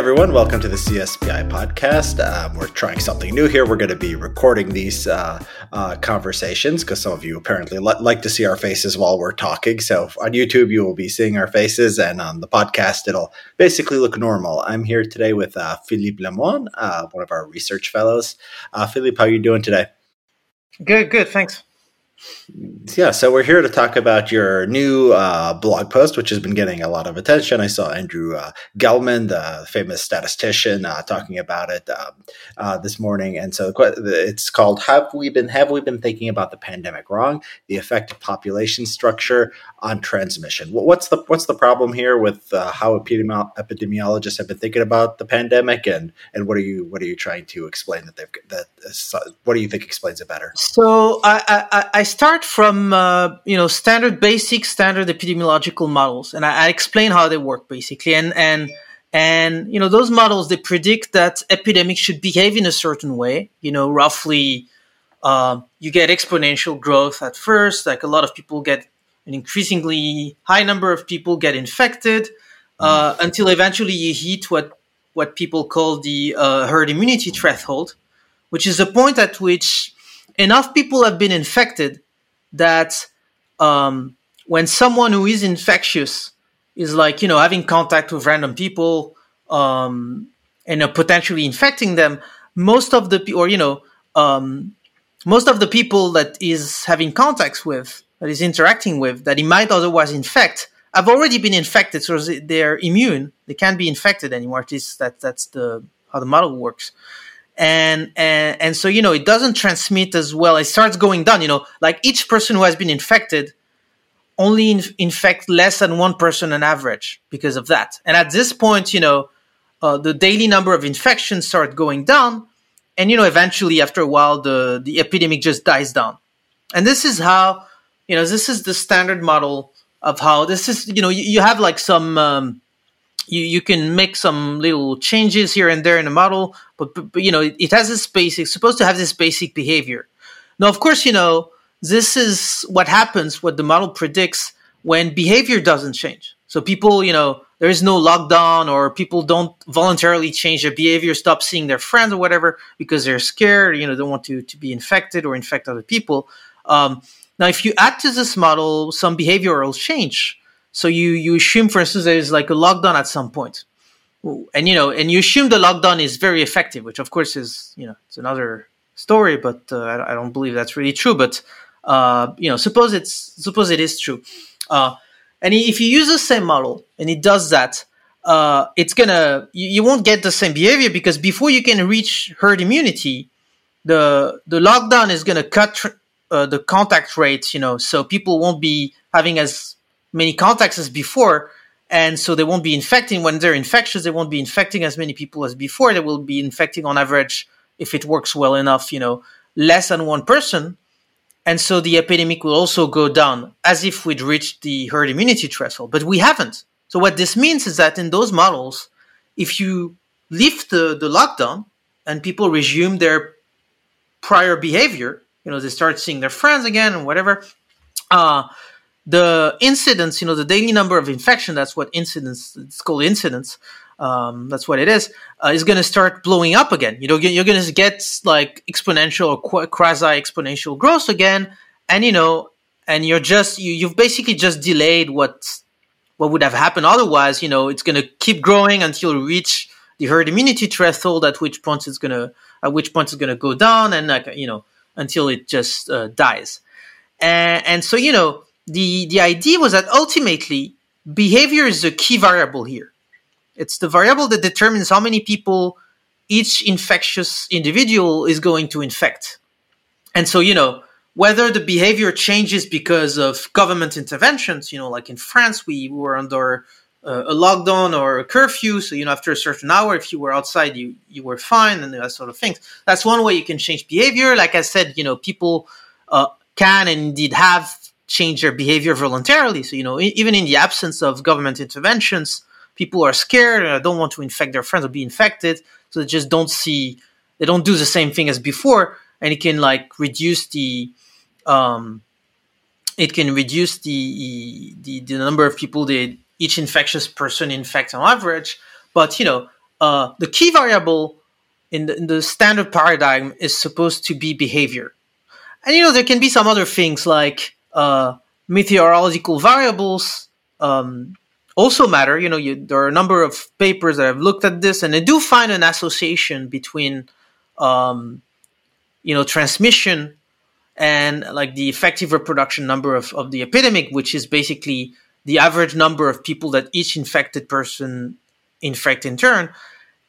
Everyone. Welcome to the CSPI podcast. Um, we're trying something new here. We're going to be recording these uh, uh, conversations because some of you apparently li- like to see our faces while we're talking. So on YouTube, you will be seeing our faces, and on the podcast, it'll basically look normal. I'm here today with uh, Philippe Lemoine, uh, one of our research fellows. Uh, Philippe, how are you doing today? Good, good. Thanks. Yeah, so we're here to talk about your new uh, blog post, which has been getting a lot of attention. I saw Andrew uh, Gelman, the famous statistician, uh, talking about it um, uh, this morning, and so it's called "Have we been Have we been thinking about the pandemic wrong? The effect of population structure on transmission." What's the What's the problem here with uh, how epidemi- epidemiologists have been thinking about the pandemic, and and what are you what are you trying to explain that they've that uh, what do you think explains it better? So I, I, I start from uh, you know standard basic standard epidemiological models and I, I, explain how they work basically and and and you know those models they predict that epidemics should behave in a certain way you know roughly uh, you get exponential growth at first like a lot of people get an increasingly high number of people get infected uh, mm. until eventually you hit what what people call the uh, herd immunity threshold which is the point at which enough people have been infected that um, when someone who is infectious is like you know having contact with random people um, and uh, potentially infecting them, most of the or you know um, most of the people that is having contacts with that is interacting with that he might otherwise infect have already been infected, so they're immune. They can't be infected anymore. At least that that's the how the model works and and and so you know it doesn't transmit as well. It starts going down you know like each person who has been infected only in- infect less than one person on average because of that. And at this point you know uh, the daily number of infections start going down. And you know eventually after a while the the epidemic just dies down. And this is how you know this is the standard model of how this is you know you, you have like some um, you, you can make some little changes here and there in the model, but, but, but you know, it, it, has this basic, supposed to have this basic behavior. Now, of course, you know, this is what happens, what the model predicts when behavior doesn't change. So people, you know, there is no lockdown or people don't voluntarily change their behavior, stop seeing their friends or whatever because they're scared, you know, don't want to, to be infected or infect other people. Um, now, if you add to this model some behavioral change, so you you assume, for instance, there's like a lockdown at some point, and you know, and you assume the lockdown is very effective, which of course is you know it's another story, but uh, I, don't believe that's really true. But uh, you know, suppose it's suppose it is true, uh, and if you use the same model and it does that, uh, it's gonna you, you won't get the same behavior because before you can reach herd immunity, the the lockdown is gonna cut uh, the contact rate. You know, so people won't be having as many contacts as before and so they won't be infecting when they're infectious they won't be infecting as many people as before. They will be infecting on average if it works well enough you know less than one person. And so the epidemic will also go down as if we'd reached the herd immunity threshold but we haven't. So what this means is that in those models if you lift the, the lockdown and people resume their prior behavior you know they start seeing their friends again and whatever uh, the incidence, you know, the daily number of infection, that's what incidence, it's called incidence. Um, that's what it is, uh, is going to start blowing up again. You know, you're going to get like exponential or quasi exponential growth again. And, you know, and you're just, you, you've basically just delayed what, what would have happened otherwise. You know, it's going to keep growing until you reach the herd immunity threshold, at which point it's going to, at which point it's going to go down and like, you know, until it just uh, dies. And, and so, you know, the the idea was that ultimately behavior is the key variable here. It's the variable that determines how many people each infectious individual is going to infect. And so, you know, whether the behavior changes because of government interventions, you know, like in France, we were under uh, a lockdown or a curfew. So, you know, after a certain hour, if you were outside, you, you were fine and that sort of things. That's one way you can change behavior. Like I said, you know, people uh, can and indeed have change their behavior voluntarily. So, you know, even in the absence of government interventions, people are scared and don't want to infect their friends or be infected. So they just don't see, they don't do the same thing as before. And it can like reduce the, um, it can reduce the, the, the number of people that each infectious person infects on average. But, you know, uh, the key variable in the, in the standard paradigm is supposed to be behavior. And you know, there can be some other things like uh, meteorological variables um, also matter. You know, you, there are a number of papers that have looked at this, and they do find an association between, um, you know, transmission and like the effective reproduction number of, of the epidemic, which is basically the average number of people that each infected person infect in turn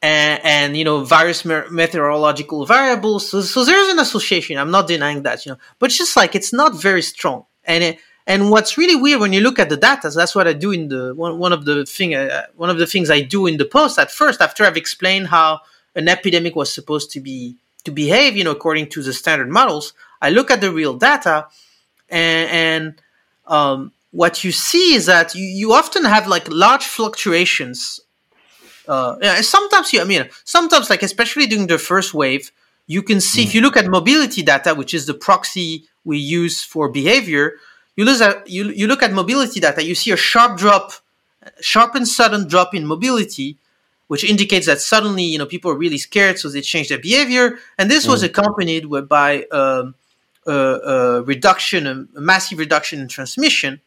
and, and you know various meteorological variables. So, so there's an association. I'm not denying that, you know, but it's just like it's not very strong. And it, and what's really weird when you look at the data, so that's what I do in the one, one of the thing uh, one of the things I do in the post at first after I've explained how an epidemic was supposed to be to behave, you know, according to the standard models. I look at the real data, and, and um, what you see is that you, you often have like large fluctuations uh, sometimes you, I mean, sometimes like especially during the first wave, you can see mm. if you look at mobility data, which is the proxy we use for behavior. You look at you, you look at mobility data, you see a sharp drop, sharp and sudden drop in mobility, which indicates that suddenly you know people are really scared, so they change their behavior. And this mm. was accompanied by um, a, a reduction, a massive reduction in transmission.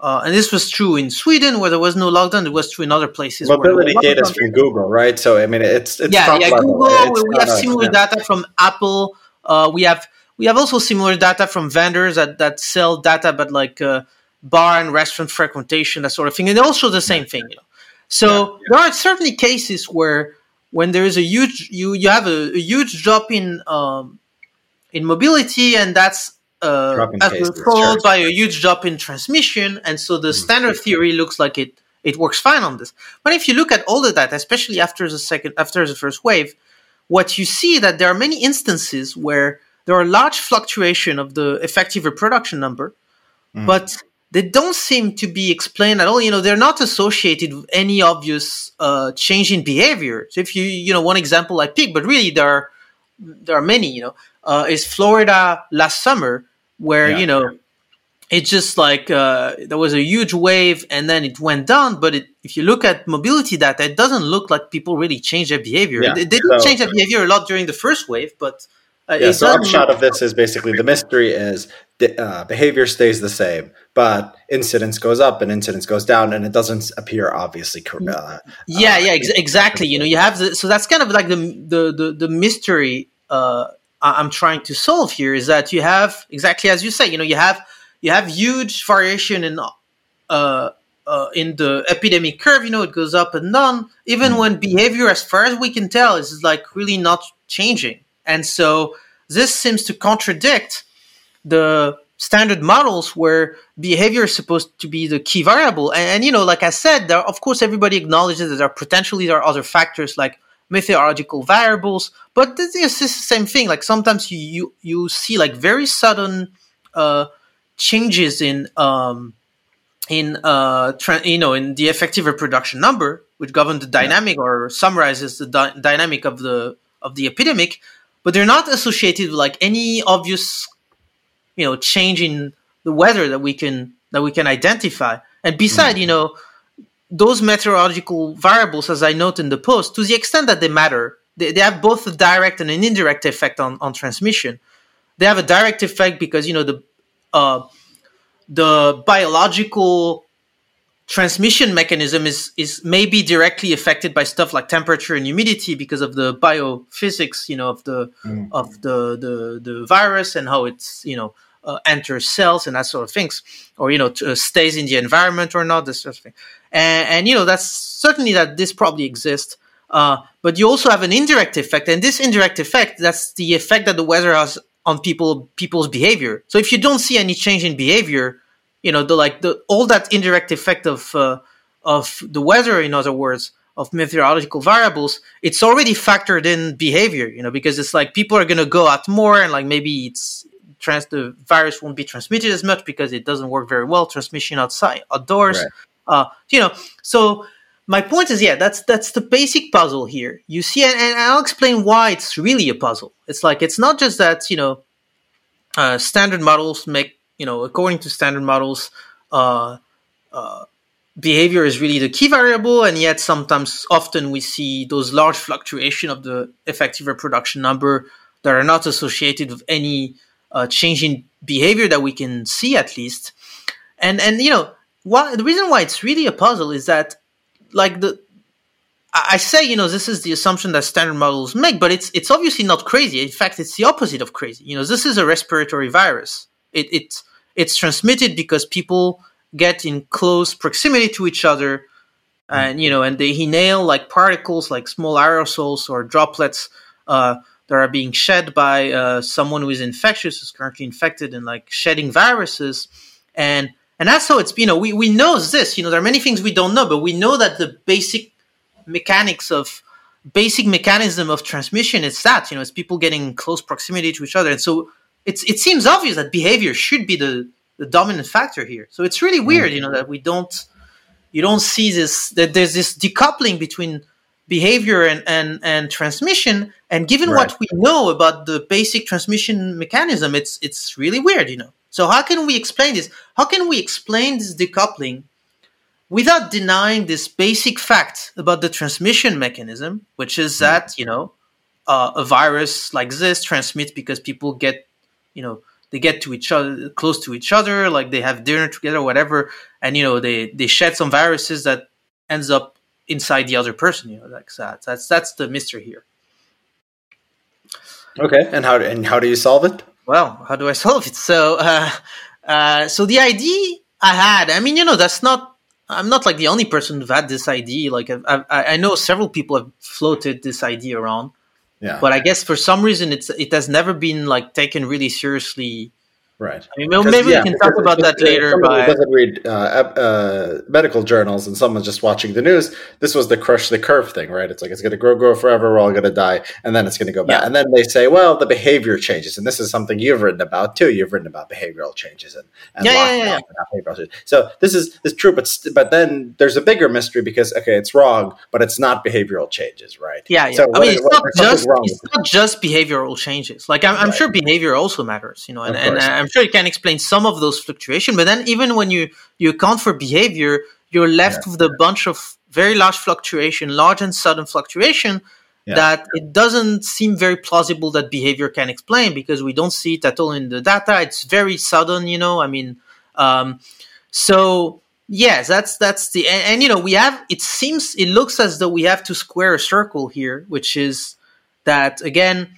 Uh, and this was true in Sweden where there was no lockdown. It was true in other places. Mobility data is from Google, right? So I mean, it's, it's yeah, yeah. Google. It's we have similar yeah. data from Apple. Uh, we have we have also similar data from vendors that that sell data, but like uh, bar and restaurant frequentation, that sort of thing, and also the same thing. You know? So yeah, yeah. there are certainly cases where when there is a huge you you have a, a huge drop in um, in mobility, and that's uh, followed by a huge drop in transmission, and so the mm-hmm. standard theory looks like it it works fine on this. But if you look at all of that, especially after the second after the first wave, what you see that there are many instances where there are large fluctuation of the effective reproduction number, mm. but they don't seem to be explained at all. You know, they're not associated with any obvious uh, change in behavior. So if you, you know, one example I pick, but really there are there are many. You know, uh, is Florida last summer where yeah. you know it's just like uh, there was a huge wave and then it went down. But it, if you look at mobility data, it doesn't look like people really changed their behavior. Yeah. They, they did so, change their behavior a lot during the first wave, but uh, yeah. So upshot of this is basically the mystery is the, uh, behavior stays the same, but incidence goes up and incidence goes down, and it doesn't appear obviously. Uh, yeah, yeah, ex- exactly. You know, you have the so that's kind of like the the the, the mystery uh, I'm trying to solve here is that you have exactly as you say, you know, you have you have huge variation in uh, uh, in the epidemic curve. You know, it goes up and down. Even when behavior, as far as we can tell, is like really not changing, and so this seems to contradict the standard models where behavior is supposed to be the key variable. And, and you know, like I said, there of course everybody acknowledges that there are potentially there are other factors like meteorological variables. But this is the same thing. Like sometimes you you, you see like very sudden uh, changes in um, in uh, tra- you know in the effective reproduction number, which govern the dynamic yeah. or summarizes the di- dynamic of the of the epidemic. But they're not associated with like any obvious you know change in the weather that we can that we can identify. And beside, mm-hmm. you know, those meteorological variables, as I note in the post, to the extent that they matter, they, they have both a direct and an indirect effect on, on transmission. They have a direct effect because you know the uh, the biological transmission mechanism is is maybe directly affected by stuff like temperature and humidity because of the biophysics, you know, of the mm. of the, the the virus and how it's you know uh, enters cells and that sort of things, or you know, uh, stays in the environment or not, this sort of thing. And, and you know, that's certainly that this probably exists. Uh, but you also have an indirect effect, and this indirect effect, that's the effect that the weather has on people people's behavior. So if you don't see any change in behavior, you know, the like the all that indirect effect of uh, of the weather, in other words, of meteorological variables, it's already factored in behavior, you know, because it's like people are going to go out more and like maybe it's trans the virus won't be transmitted as much because it doesn't work very well transmission outside outdoors right. Uh, you know so my point is yeah that's that's the basic puzzle here you see and, and, i'll explain why it's really a puzzle it's like it's not just that you know uh, standard models make you know according to standard models uh, uh, behavior is really the key variable, and yet sometimes, often, we see those large fluctuation of the effective reproduction number that are not associated with any uh, change in behavior that we can see, at least. And and you know, why the reason why it's really a puzzle is that, like the I say, you know, this is the assumption that standard models make, but it's it's obviously not crazy. In fact, it's the opposite of crazy. You know, this is a respiratory virus. It, it it's transmitted because people get in close proximity to each other, and you know, and they inhale like particles, like small aerosols or droplets uh, that are being shed by uh, someone who is infectious, who's currently infected, and like shedding viruses, and and that's how it's you know we we know this. You know, there are many things we don't know, but we know that the basic mechanics of basic mechanism of transmission is that you know it's people getting close proximity to each other and so it's it seems obvious that behavior should be the the dominant factor here so it's really weird mm. you know that we don't you don't see this that there's this decoupling between behavior and and, and transmission and given right. what we know about the basic transmission mechanism it's it's really weird you know so how can we explain this? How can we explain this decoupling without denying this basic fact about the transmission mechanism, which is hmm. that you know uh, a virus like this transmits because people get you know they get to each other close to each other like they have dinner together whatever and you know they they shed some viruses that ends up inside the other person you know like that that's that's the mystery here. Okay and how and how do you solve it well how do i solve it so uh, uh, so the idea i had i mean you know that's not I'm not like the only person who've had this idea. Like I, I, I know several people have floated this idea around. Yeah. But I guess for some reason it's it has never been like taken really seriously Right. I mean, maybe yeah, we can talk about that later. Who doesn't read uh, uh, medical journals and someone's just watching the news. This was the crush the curve thing, right? It's like it's going to grow, grow forever. We're all going to die, and then it's going to go back. Yeah. And then they say, well, the behavior changes, and this is something you've written about too. You've written about behavioral changes and, and yeah, yeah, yeah, behavioral changes. So this is is true, but st- but then there's a bigger mystery because okay, it's wrong, but it's not behavioral changes, right? Yeah, yeah. So I mean, it's not just it's not just behavioral changes. Like I'm, I'm sure behavior also matters, you know, and, and I'm sure it can explain some of those fluctuations. But then even when you you account for behavior, you're left yeah. with a bunch of very large fluctuation, large and sudden fluctuation yeah. that it doesn't seem very plausible that behavior can explain because we don't see it at all in the data. It's very sudden, you know. I mean, um, so yes, that's that's the and, and you know we have. It seems it looks as though we have to square a circle here, which is that again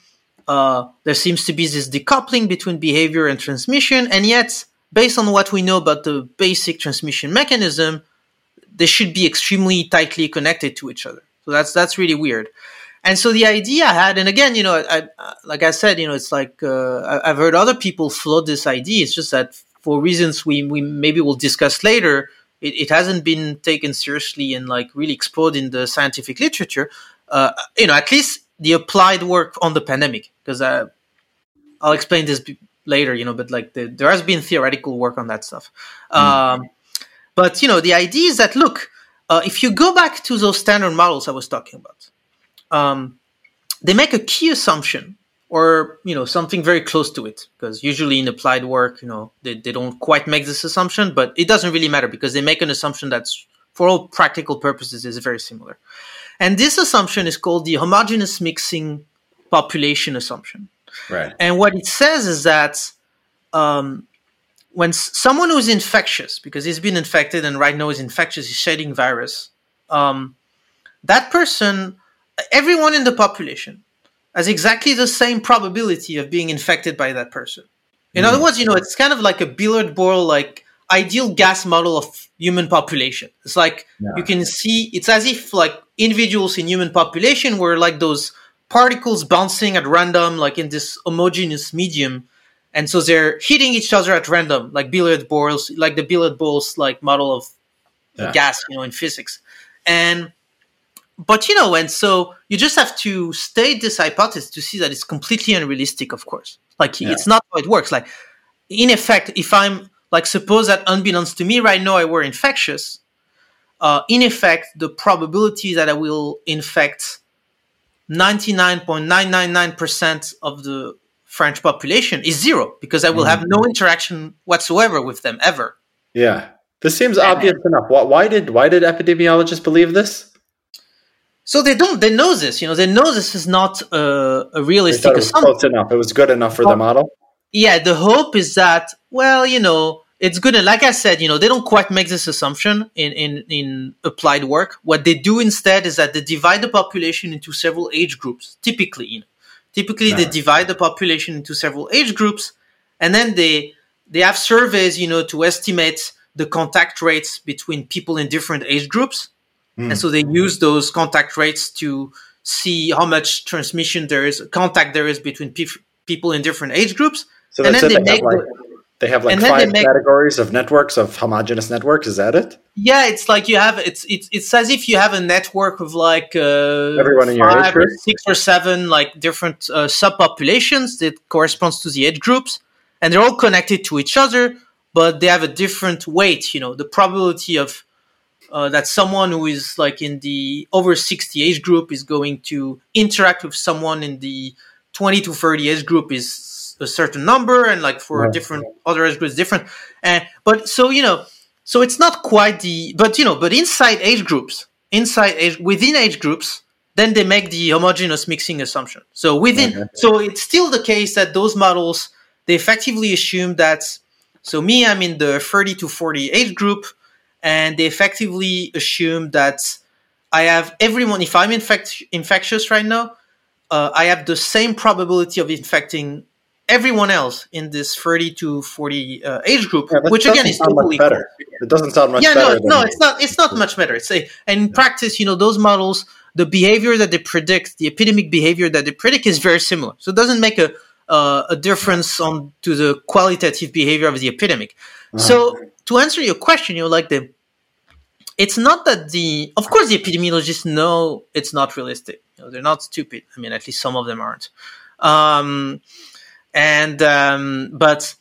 uh, there seems to be this decoupling between behavior and transmission, and yet, based on what we know about the basic transmission mechanism, they should be extremely tightly connected to each other. So that's that's really weird. And so the idea I had, and again, you know, I, I, like I said, you know, it's like uh, I've heard other people float this idea. It's just that for reasons we we maybe will discuss later, it, it hasn't been taken seriously and like really explored in the scientific literature. Uh, you know, at least the applied work on the pandemic because uh, I'll explain this later, you know, but like the, there has been theoretical work on that stuff. Mm. Um, but you know, the idea is that look, uh, if you go back to those standard models I was talking about, um, they make a key assumption or you know something very close to it because usually in applied work you know they, they don't quite make this assumption but it doesn't really matter because they make an assumption that's for all practical purposes is very similar and this assumption is called the homogeneous mixing population assumption. Right. And what it says is that um, when someone who's infectious, because he's been infected and right now is infectious, he's shedding virus, um, that person, everyone in the population, has exactly the same probability of being infected by that person. In mm. other words, you know, it's kind of like a billiard ball, like ideal gas model of human population. It's like yeah. you can see, it's as if like individuals in human population were like those particles bouncing at random, like in this homogeneous medium. And so they're hitting each other at random, like billiard balls, like the billiard balls, like model of yeah. gas, you know, in physics. And, but you know, and so you just have to state this hypothesis to see that it's completely unrealistic, of course. Like yeah. it's not how it works. Like, in effect, if I'm like, suppose that unbeknownst to me right now, I were infectious, uh, in effect, the probability that I will infect 99.999% of the French population is zero because I will mm-hmm. have no interaction whatsoever with them ever. Yeah. This seems obvious enough. Why, why did why did epidemiologists believe this? So they don't. They know this. You know, they know this is not a, a realistic assumption. Close enough. It was good enough for the model. Yeah. The hope is that well, you know, it's good. And like I said, you know, they don't quite make this assumption in in in applied work. What they do instead is that they divide the population into several age groups. Typically, you know, typically no. they divide the population into several age groups, and then they they have surveys, you know, to estimate the contact rates between people in different age groups. Mm. And so they use those contact rates to see how much transmission there is, contact there is between pe- people in different age groups. So and then they, they make like, they have like five make, categories of networks of homogeneous networks. Is that it? Yeah, it's like you have it's it's it's as if you have a network of like uh, everyone in your age group, or six or seven like different uh, subpopulations that corresponds to the age groups, and they're all connected to each other but they have a different weight. You know, the probability of uh, that someone who is like in the over 60 age group is going to interact with someone in the 20 to 30 age group is a certain number, and like for right. different other age groups, different. And but so you know, so it's not quite the, but you know, but inside age groups, inside age within age groups, then they make the homogeneous mixing assumption. So within, okay. so it's still the case that those models they effectively assume that so me, I'm in the 30 to 40 age group, and they effectively assume that I have everyone. If I'm infect- infectious right now, uh, I have the same probability of infecting everyone else in this 30 to 40 uh, age group, yeah, which again is totally better. It doesn't sound much yeah, better. no, no, it's not. It's not much better. It's a, and in practice, you know, those models, the behavior that they predict, the epidemic behavior that they predict, is very similar. So it doesn't make a uh, a difference on to the qualitative behavior of the epidemic. Uh-huh. So to answer your question, you know, like the it's not that the of course the epidemiologists know it's not realistic. You know, they're not stupid. I mean, at least some of them aren't. Um, and um, but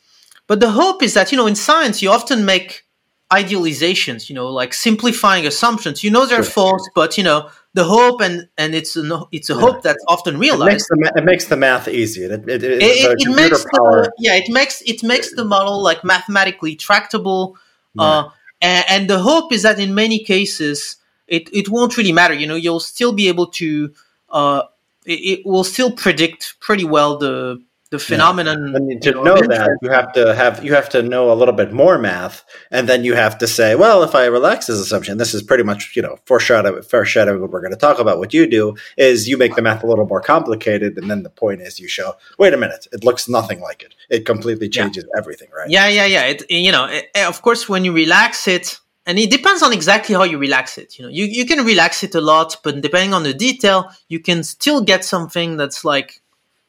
but the hope is that you know in science you often make idealizations. You know, like simplifying assumptions. You know they're sure. false, but you know the hope and and it's a it's a hope that's often realized. It makes the, it makes the math easy. It, it, it, it makes the, yeah it makes it makes the model like mathematically tractable. Yeah. Uh, and, and, the hope is that in many cases it, it won't really matter. You know, you'll still be able to uh, it will still predict pretty well the the phenomenon. Yeah. to know, know that, you have to have you have to know a little bit more math, and then you have to say, well, if I relax this assumption, this is pretty much you know foreshadowing foreshadowing what we're going to talk about. What you do is you make the math a little more complicated, and then the point is you show, wait a minute, it looks nothing like it. It completely changes yeah. everything, right? Yeah, yeah, yeah. It you know, it, eh, of course, when you relax it. And it depends on exactly how you relax it. You know, you, you can relax it a lot, but depending on the detail, you can still get something that's like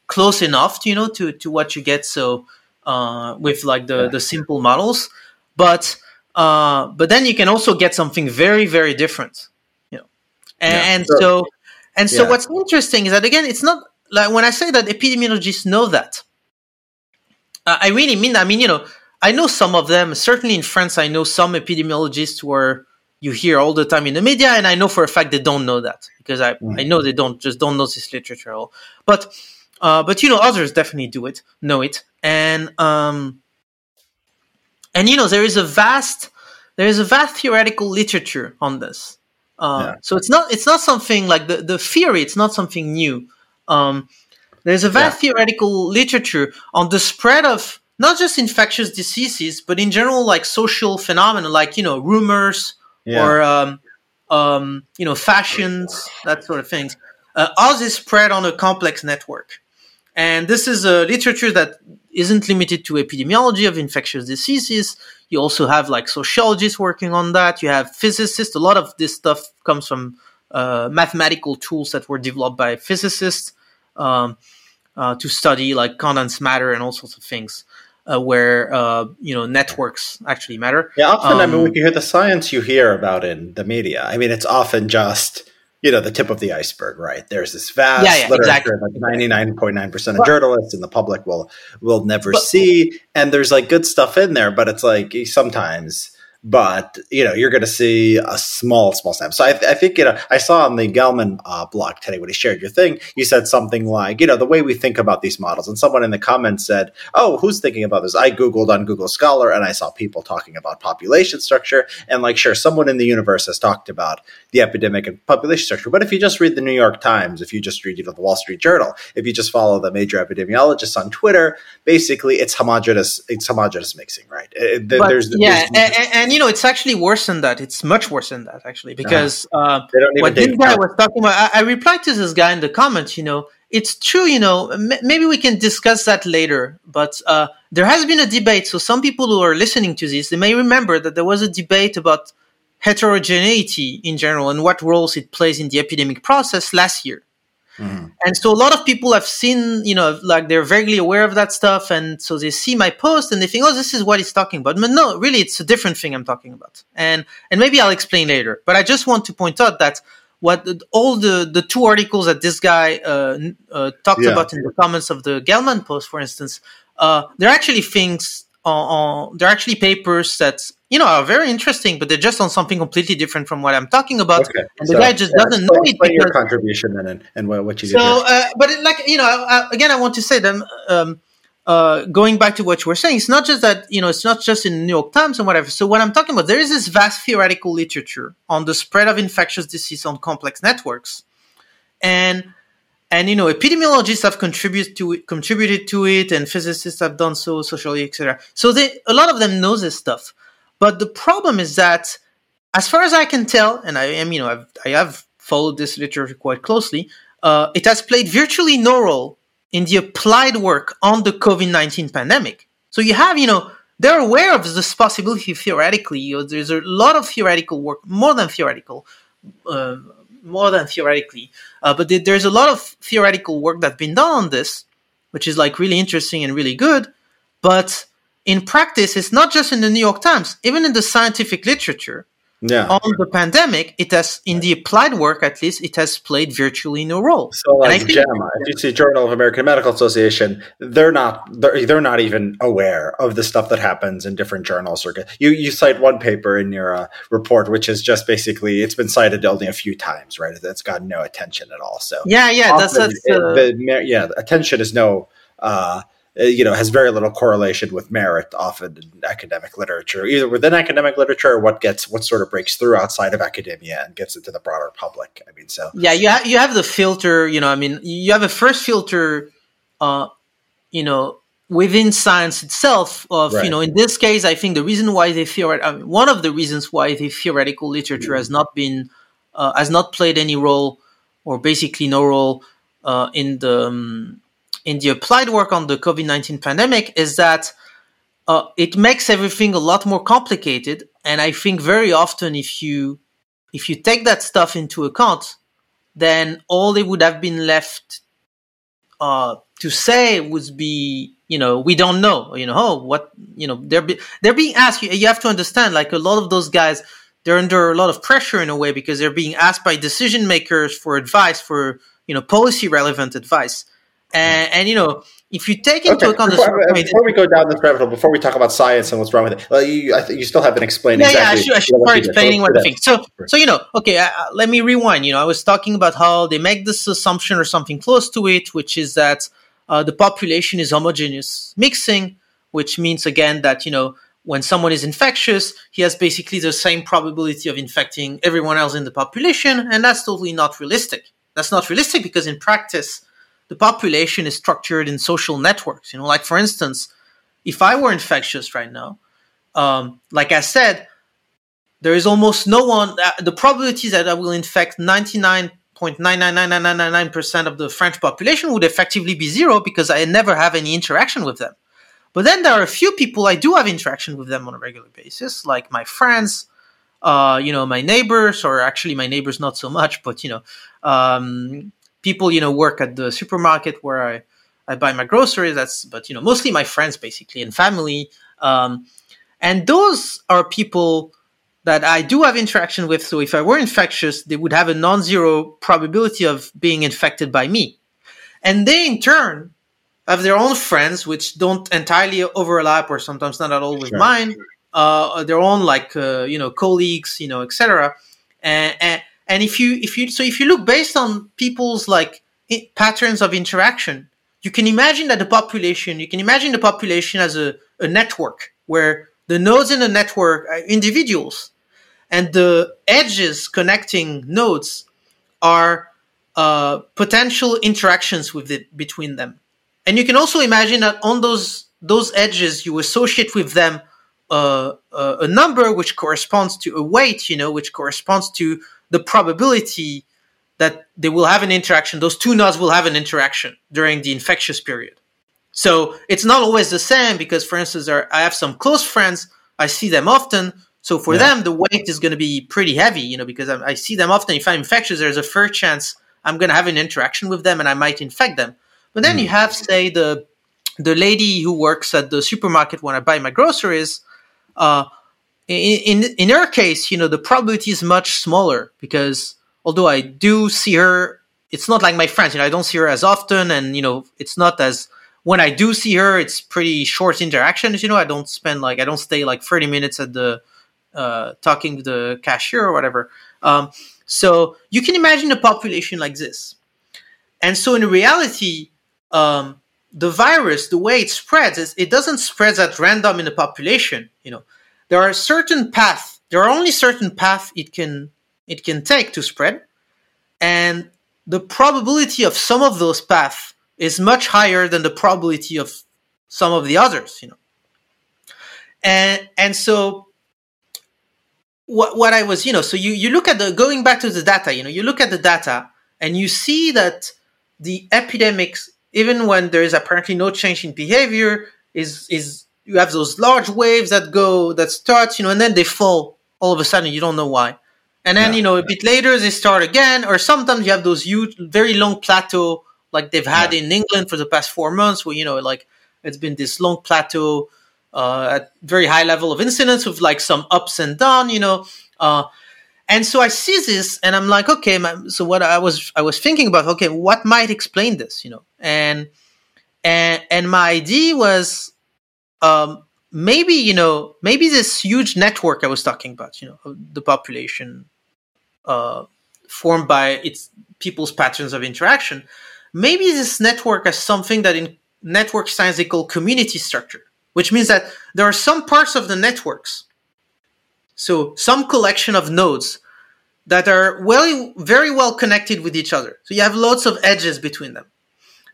close enough, to, you know, to to what you get. So uh, with like the the simple models, but uh, but then you can also get something very very different, you know. And, yeah, and so and so yeah. what's interesting is that again, it's not like when I say that epidemiologists know that. Uh, I really mean I mean, you know, I know some of them. Certainly in France, I know some epidemiologists where you hear all the time in the media, and I know for a fact they don't know that because I, mm. I know they don't just don't know this literature at all. But uh, but you know, others definitely do it, know it, and um, and you know, there is a vast there is a vast theoretical literature on this. Uh, yeah. So it's not it's not something like the the theory. It's not something new. Um, there's a vast yeah. theoretical literature on the spread of not just infectious diseases, but in general, like social phenomena, like you know, rumors yeah. or um, um, you know, fashions, that sort of things. Uh, all this spread on a complex network. And this is a literature that isn't limited to epidemiology of infectious diseases. You also have like sociologists working on that. You have physicists. A lot of this stuff comes from uh, mathematical tools that were developed by physicists um, uh, to study like condensed matter and all sorts of things. Uh, where uh, you know networks actually matter. Yeah, often um, I mean, when um, you hear the science you hear about in the media, I mean, it's often just you know the tip of the iceberg, right? There's this vast yeah, yeah, literature exactly. like ninety nine point nine percent of journalists and the public will will never but, see, and there's like good stuff in there, but it's like sometimes but you know you're going to see a small small sample. So I, I, think you know I saw on the Gelman uh, blog today when he shared your thing, you said something like you know the way we think about these models, and someone in the comments said, "Oh, who's thinking about this?" I googled on Google Scholar and I saw people talking about population structure, and like sure, someone in the universe has talked about the epidemic and population structure, but if you just read the New York Times, if you just read you know the Wall Street Journal, if you just follow the major epidemiologists on Twitter, basically it's homogenous. It's homogenous mixing, right? But, there's, yeah, there's, and, and, you know it's actually worse than that. It's much worse than that actually because uh, what this guy was talking about. I, I, replied to this guy in the comments. You know, it's true. You know, m- maybe we can discuss that later. But uh, there has been a debate. So some people who are listening to this, they may remember that there was a debate about heterogeneity in general and what roles it plays in the epidemic process last year. Mm-hmm. And so a lot of people have seen, you know, like they're vaguely aware of that stuff. And so they see my post and they think, oh, this is what he's talking about. But no, really, it's a different thing I'm talking about. And, and maybe I'll explain later. But I just want to point out that what all the, the two articles that this guy uh, uh, talked yeah. about in the comments of the Gelman post, for instance, uh, they're actually things on, on, they're actually papers that you know are very interesting, but they're just on something completely different from what I'm talking about. Okay. And the so, guy just yeah, doesn't know it. Because, your contribution then and, and what you so, uh, but it, like you know, I, again, I want to say them. Um, uh, going back to what you were saying, it's not just that you know it's not just in the New York Times and whatever. So what I'm talking about, there is this vast theoretical literature on the spread of infectious disease on complex networks, and and you know epidemiologists have contributed to it, contributed to it, and physicists have done so, socially, etc. So they, a lot of them know this stuff. But the problem is that, as far as I can tell, and I am, you know, I've, I have followed this literature quite closely, uh, it has played virtually no role in the applied work on the COVID 19 pandemic. So you have, you know, they're aware of this possibility theoretically. You know, there's a lot of theoretical work, more than theoretical, uh, more than theoretically. Uh, but th- there's a lot of theoretical work that's been done on this, which is like really interesting and really good. But in practice, it's not just in the New York Times, even in the scientific literature. Yeah. On the pandemic, it has, in the applied work at least, it has played virtually no role. So, like JAMA, if you see Journal of American Medical Association, they're not they're, they're not even aware of the stuff that happens in different journals. Or you you cite one paper in your uh, report, which is just basically it's been cited only a few times, right? It's got no attention at all. So yeah, yeah, that's, that's it, uh, the, yeah. Attention is no. Uh, you know has very little correlation with merit often in academic literature either within academic literature or what gets what sort of breaks through outside of academia and gets into the broader public i mean so yeah you, ha- you have the filter you know i mean you have a first filter uh you know within science itself of right. you know in this case i think the reason why the theoret- I mean, one of the reasons why the theoretical literature mm-hmm. has not been uh, has not played any role or basically no role uh, in the um, in the applied work on the COVID 19 pandemic is that uh, it makes everything a lot more complicated. And I think very often, if you if you take that stuff into account, then all they would have been left uh, to say would be, you know, we don't know, you know, oh, what, you know, they're be, they're being asked. You, you have to understand, like a lot of those guys, they're under a lot of pressure in a way because they're being asked by decision makers for advice, for you know, policy relevant advice. And, and you know, if you take into okay. account before, the before we go down this rabbit hole, before we talk about science and what's wrong with it, well, you, I think you still haven't explained. Yeah, exactly yeah, I should, I should start explaining what I think. So, so you know, okay, uh, uh, let me rewind. You know, I was talking about how they make this assumption or something close to it, which is that uh, the population is homogeneous mixing, which means again that you know when someone is infectious, he has basically the same probability of infecting everyone else in the population, and that's totally not realistic. That's not realistic because in practice the population is structured in social networks. You know, like for instance, if I were infectious right now, um, like I said, there is almost no one. Uh, the probability that I will infect ninety nine point nine nine nine nine nine nine percent of the French population would effectively be zero because I never have any interaction with them. But then there are a few people I do have interaction with them on a regular basis, like my friends, uh, you know, my neighbors, or actually my neighbors not so much, but you know, um, people you know work at the supermarket where I I buy my groceries. That's but you know mostly my friends basically and family. Um, and those are people that I do have interaction with. So if I were infectious, they would have a non-zero probability of being infected by me. And they in turn have their own friends, which don't entirely overlap or sometimes not at all with sure. mine. uh, their own like uh, you know colleagues, you know, etc. And, and and if you if you so if you look based on people's like patterns of interaction, you can imagine that the population, you can imagine the population as a, a network where the nodes in the network are individuals and the edges connecting nodes are uh, potential interactions with it between them. And you can also imagine that on those those edges, you associate with them uh, uh, a number which corresponds to a weight, you know, which corresponds to the probability that they will have an interaction. Those two nodes will have an interaction during the infectious period. So it's not always the same because, for instance, I have some close friends. I see them often. So for yeah. them, the weight is going to be pretty heavy, you know, because I, I see them often. If I'm infectious, there's a fair chance I'm going to have an interaction with them and I might infect them. But then mm. you have, say, the the lady who works at the supermarket when I buy my groceries. Uh, in, in her case, you know, the probability is much smaller because although I do see her, it's not like my friends. You know, I don't see her as often, and you know, it's not as when I do see her, it's pretty short interactions. You know, I don't spend like I don't stay like thirty minutes at the uh, talking to the cashier or whatever. Um, so you can imagine a population like this, and so in reality, um, the virus, the way it spreads, is it doesn't spread at random in the population. You know, there are certain paths. There are only certain paths it can it can take to spread, and the probability of some of those paths is much higher than the probability of some of the others. You know, and and so what what I was you know so you you look at the going back to the data you know you look at the data and you see that the epidemics even when there is apparently no change in behavior, is is you have those large waves that go that start, you know, and then they fall all of a sudden. You don't know why, and then yeah. you know a bit later they start again, or sometimes you have those huge, very long plateau like they've had yeah. in England for the past four months, where you know like it's been this long plateau uh, at very high level of incidence with like some ups and down, you know. Uh, and so I see this, and I'm like, okay. So what I was I was thinking about, okay, what might explain this, you know? And and and my idea was, um, maybe you know, maybe this huge network I was talking about, you know, the population, uh, formed by its people's patterns of interaction. Maybe this network has something that in network science they call community structure, which means that there are some parts of the networks so some collection of nodes that are well, very well connected with each other. So you have lots of edges between them.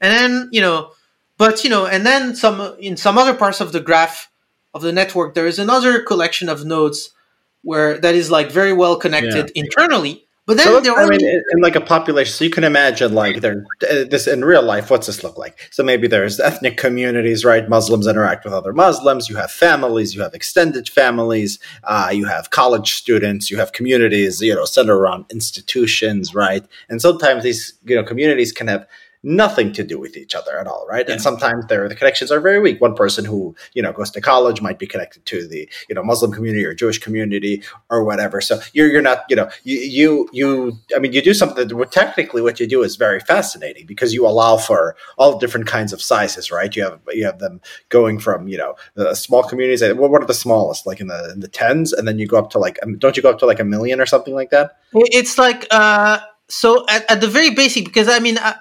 And then, you know, but, you know, and then some, in some other parts of the graph of the network, there is another collection of nodes where that is like very well connected yeah. internally but then so there are I mean, in, in, like a population, so you can imagine like there uh, this in real life. What's this look like? So maybe there's ethnic communities, right? Muslims interact with other Muslims. You have families. You have extended families. Uh, you have college students. You have communities. You know, centered around institutions, right? And sometimes these you know communities can have nothing to do with each other at all, right? Yeah. And sometimes there the connections are very weak. One person who you know goes to college might be connected to the you know Muslim community or Jewish community or whatever. So you're you're not you know you you, you I mean you do something that technically what you do is very fascinating because you allow for all different kinds of sizes, right? You have you have them going from you know the small communities. What are the smallest? Like in the in the tens, and then you go up to like um, don't you go up to like a million or something like that? It's like uh so at, at the very basic because I mean. I-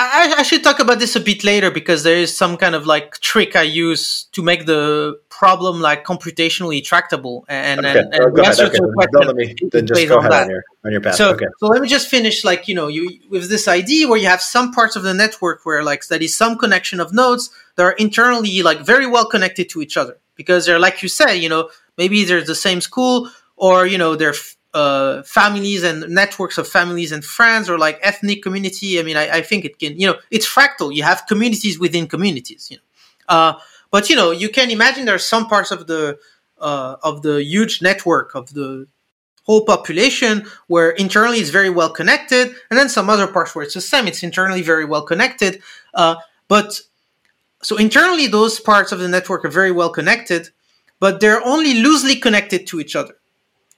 I, I, should talk about this a bit later because there is some kind of like trick I use to make the problem like computationally tractable and okay. and, and oh, answer okay. question then just go ahead on, on, your, on your path. So, okay. so let me just finish like you know you with this idea where you have some parts of the network where like that is some connection of nodes that are internally like very well connected to each other because they're like you said you know maybe they're the same school or you know they're uh, families and networks of families and friends or like ethnic community. I mean, I, I, think it can, you know, it's fractal. You have communities within communities, you know. Uh, but you know, you can imagine there are some parts of the uh, of the huge network of the whole population where internally it's very well connected, and then some other parts where it's the same. It's internally very well connected, uh, but so internally those parts of the network are very well connected, but they're only loosely connected to each other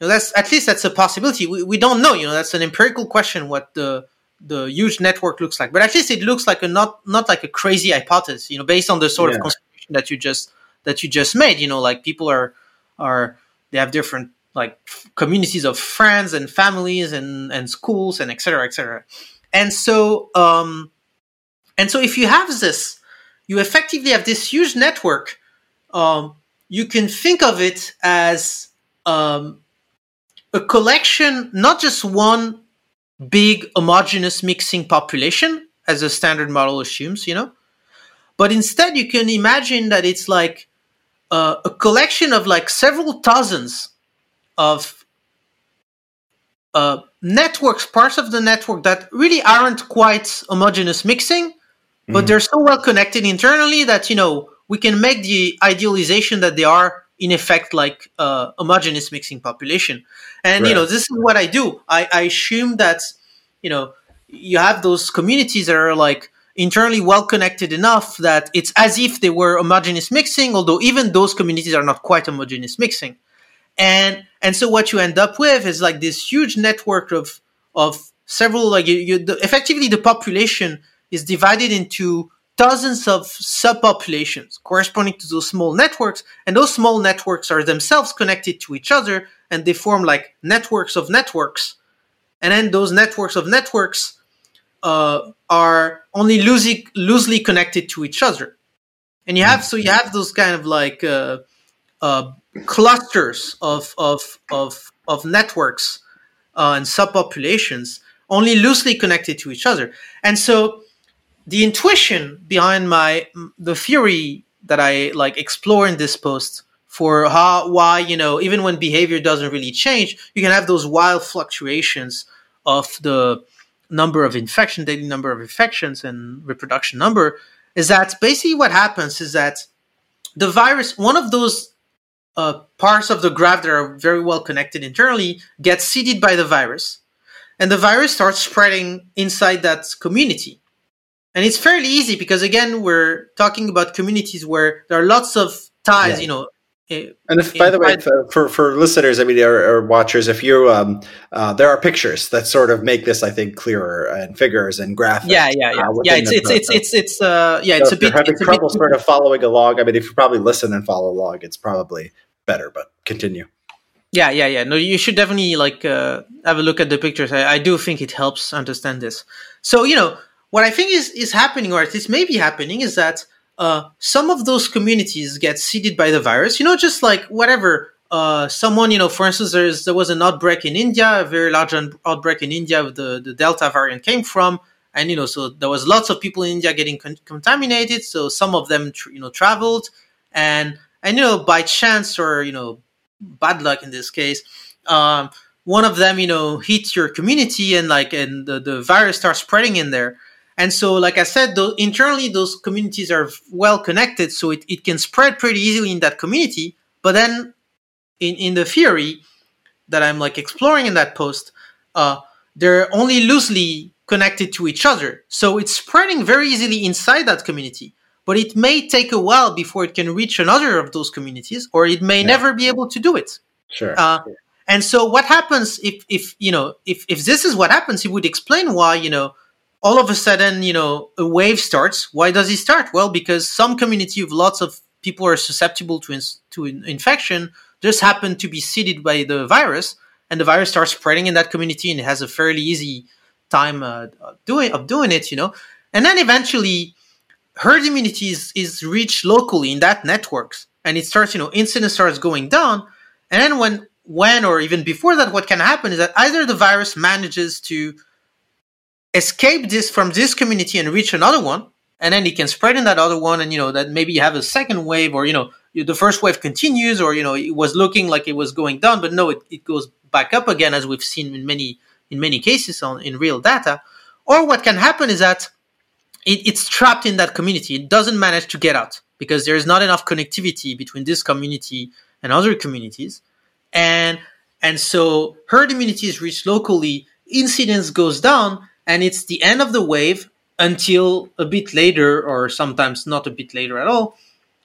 know, that's at least that's a possibility. We, we don't know. You know, that's an empirical question. What the the huge network looks like, but at least it looks like a not not like a crazy hypothesis. You know, based on the sort yeah. of consideration that you just that you just made. You know, like people are are they have different like communities of friends and families and and schools and etc etc and so um and so if you have this you effectively have this huge network um you can think of it as um a collection not just one big homogeneous mixing population as a standard model assumes you know but instead you can imagine that it's like uh, a collection of like several thousands of uh, networks, parts of the network that really aren't quite homogeneous mixing, but they're so well connected internally that you know we can make the idealization that they are in effect like uh, homogeneous mixing population. And right. you know this is what I do. I, I assume that you know you have those communities that are like internally well connected enough that it's as if they were homogeneous mixing, although even those communities are not quite homogeneous mixing. And and so what you end up with is like this huge network of of several like you, you the, effectively the population is divided into dozens of subpopulations corresponding to those small networks and those small networks are themselves connected to each other and they form like networks of networks. And then those networks of networks uh, are only loosely loosely connected to each other. And you have so you have those kind of like uh, uh, clusters of of of of networks uh, and subpopulations only loosely connected to each other. And so the intuition behind my the theory that i like explore in this post for how why you know even when behavior doesn't really change you can have those wild fluctuations of the number of infection daily number of infections and reproduction number is that basically what happens is that the virus one of those uh, parts of the graph that are very well connected internally gets seeded by the virus. And the virus starts spreading inside that community. And it's fairly easy because, again, we're talking about communities where there are lots of ties, yeah. you know, and if, by the way, for, for listeners, I mean, or, or watchers, if you, um, uh, there are pictures that sort of make this, I think, clearer and figures and graphics. Yeah, yeah, yeah. Uh, yeah, it's, it's, it's, it's, it's, uh, yeah, so it's a bit. having it's trouble bit, sort of following along. I mean, if you probably listen and follow along, it's probably better. But continue. Yeah, yeah, yeah. No, you should definitely like uh, have a look at the pictures. I, I do think it helps understand this. So you know what I think is is happening, or at least maybe happening, is that uh, some of those communities get seeded by the virus. You know, just like whatever. Uh, someone, you know, for instance, there's there was an outbreak in India, a very large un- outbreak in India. The the Delta variant came from, and you know, so there was lots of people in India getting con- contaminated. So some of them, tr- you know, traveled, and and you know by chance or you know bad luck in this case um, one of them you know hits your community and like and the, the virus starts spreading in there and so like i said those, internally those communities are well connected so it, it can spread pretty easily in that community but then in, in the theory that i'm like exploring in that post uh, they're only loosely connected to each other so it's spreading very easily inside that community but it may take a while before it can reach another of those communities, or it may yeah. never be able to do it. Sure. Uh, and so, what happens if, if you know, if if this is what happens, it would explain why you know, all of a sudden, you know, a wave starts. Why does it start? Well, because some community of lots of people are susceptible to in, to infection just happen to be seeded by the virus, and the virus starts spreading in that community, and it has a fairly easy time uh, doing of doing it, you know, and then eventually herd immunity is, is reached locally in that networks and it starts, you know, incidence starts going down. And then when when or even before that, what can happen is that either the virus manages to escape this from this community and reach another one, and then it can spread in that other one, and you know that maybe you have a second wave, or you know the first wave continues, or you know it was looking like it was going down, but no, it, it goes back up again, as we've seen in many in many cases on in real data. Or what can happen is that it, it's trapped in that community. It doesn't manage to get out because there is not enough connectivity between this community and other communities. And and so herd immunity is reached locally, incidence goes down, and it's the end of the wave until a bit later, or sometimes not a bit later at all.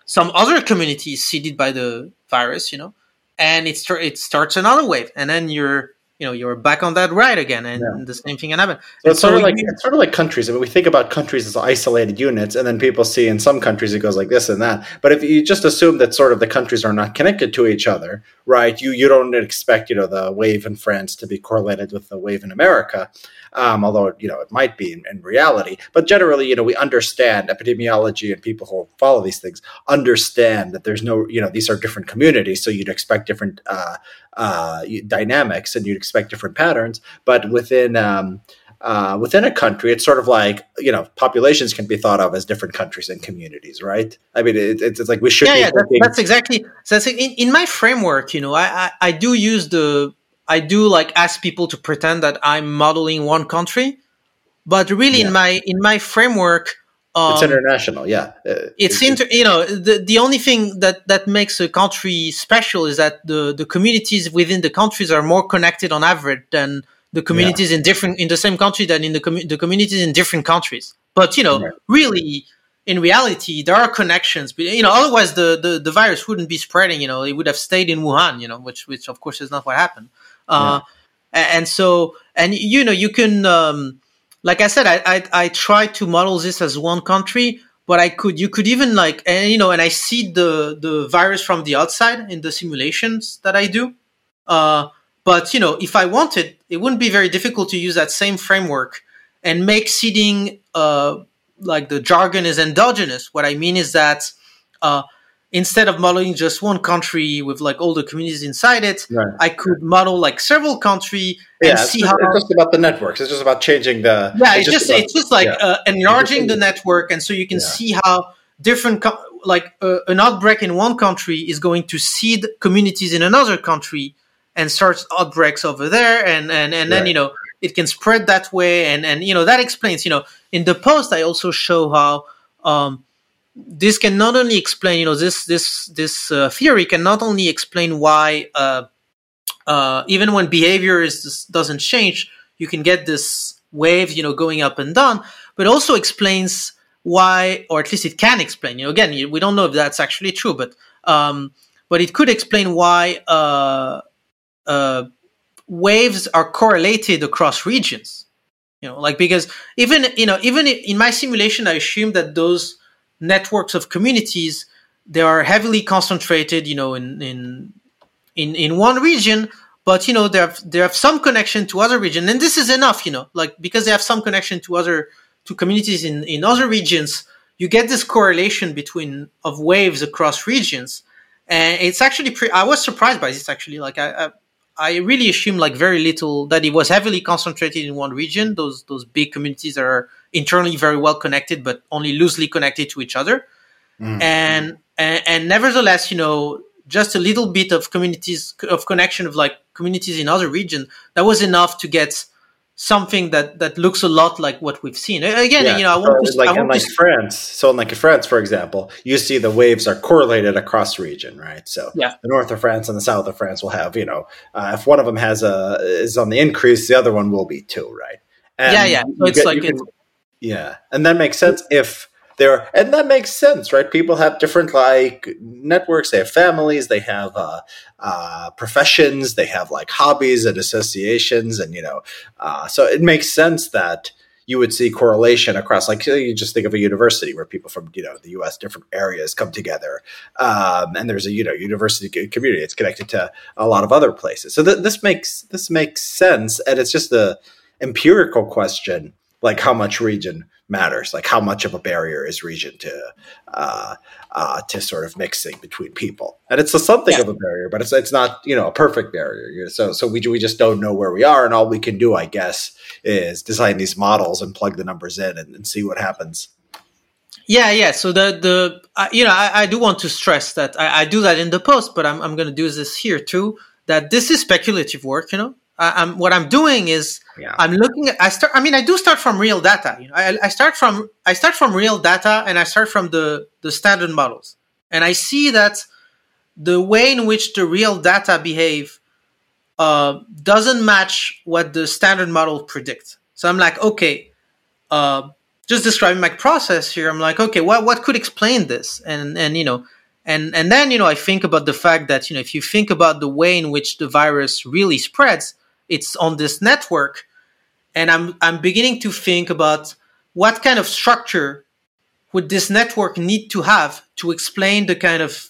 Some other community is seeded by the virus, you know, and it, it starts another wave, and then you're you know you're back on that ride again and yeah. the same thing can happen so it's sort of like it's sort of like countries I mean, we think about countries as isolated units and then people see in some countries it goes like this and that but if you just assume that sort of the countries are not connected to each other right you you don't expect you know the wave in france to be correlated with the wave in america um, although you know it might be in, in, reality. But generally, you know, we understand epidemiology and people who follow these things understand that there's no, you know, these are different communities, so you'd expect different uh, uh, dynamics and you'd expect different patterns. But within um, uh, within a country, it's sort of like you know populations can be thought of as different countries and communities, right? I mean, it, it's, it's like we should. Yeah, yeah that's, that's, exactly. So that's in, in my framework. You know, I, I, I do use the I do like ask people to pretend that I'm modeling one country, but really yeah. in my in my framework, um, it's international. Yeah, uh, it's inter. You know, the the only thing that that makes a country special is that the the communities within the countries are more connected on average than the communities yeah. in different in the same country than in the com- the communities in different countries. But you know, right. really, in reality, there are connections. But you know, otherwise the, the the virus wouldn't be spreading. You know, it would have stayed in Wuhan. You know, which which of course is not what happened. Uh, yeah. And so, and you know, you can, um, like I said, I, I, I try to model this as one country, but I could, you could even like, and you know, and I see the, the virus from the outside in the simulations that I do. Uh, but you know, if I wanted, it wouldn't be very difficult to use that same framework and make seeding, uh, like the jargon is endogenous. What I mean is that, uh, instead of modeling just one country with like all the communities inside it, right. I could model like several country and yeah, see just, how. It's just about the networks. It's just about changing the. Yeah, it's, it's just, about, it's just like yeah. uh, enlarging the network, and so you can yeah. see how different co- like uh, an outbreak in one country is going to seed communities in another country and start outbreaks over there, and and and then right. you know it can spread that way, and and you know that explains you know in the post I also show how. Um, this can not only explain, you know, this this this uh, theory can not only explain why uh, uh, even when behavior is doesn't change, you can get this wave, you know, going up and down, but also explains why, or at least it can explain. You know, again, we don't know if that's actually true, but um, but it could explain why uh, uh, waves are correlated across regions. You know, like because even you know even in my simulation, I assume that those networks of communities they are heavily concentrated you know in in in, in one region but you know they have they have some connection to other region and this is enough you know like because they have some connection to other to communities in in other regions you get this correlation between of waves across regions and it's actually pre- i was surprised by this actually like I, I I really assume like very little that it was heavily concentrated in one region. Those those big communities are internally very well connected, but only loosely connected to each other. Mm. And, and and nevertheless, you know, just a little bit of communities of connection of like communities in other regions that was enough to get something that that looks a lot like what we've seen. Again, yeah. you know, I want so to like I want like France. So in like France, for example, you see the waves are correlated across region, right? So yeah. the north of France and the south of France will have, you know, uh, if one of them has a is on the increase, the other one will be too, right? And yeah, yeah. So it's get, like can, yeah, and that makes sense if there and that makes sense right? People have different like networks. They have families they have uh, uh, professions they have like hobbies and associations and you know uh, so it makes sense that you would see correlation across like you just think of a university where people from you know the us different areas come together um, and there's a you know university community. It's connected to a lot of other places. So th- this makes this makes sense and it's just a empirical question like how much region matters like how much of a barrier is region to uh, uh, to sort of mixing between people. And it's a something yeah. of a barrier but it's it's not you know a perfect barrier so so we, we just don't know where we are and all we can do i guess is design these models and plug the numbers in and, and see what happens. Yeah yeah so the the uh, you know I, I, do want to stress that I, I do that in the post but i'm, I'm going to do this here too that this is speculative work you know? I'm, what I'm doing is yeah. I'm looking at I start I mean I do start from real data you know I, I, start from I start from real data and I start from the the standard models. And I see that the way in which the real data behave uh, doesn't match what the standard model predicts so I'm like okay uh, just describing my process here I'm like okay what what could explain this? And and you know and and then you know I think about the fact that you know if you think about the way in which the virus really spreads it's on this network, and I'm I'm beginning to think about what kind of structure would this network need to have to explain the kind of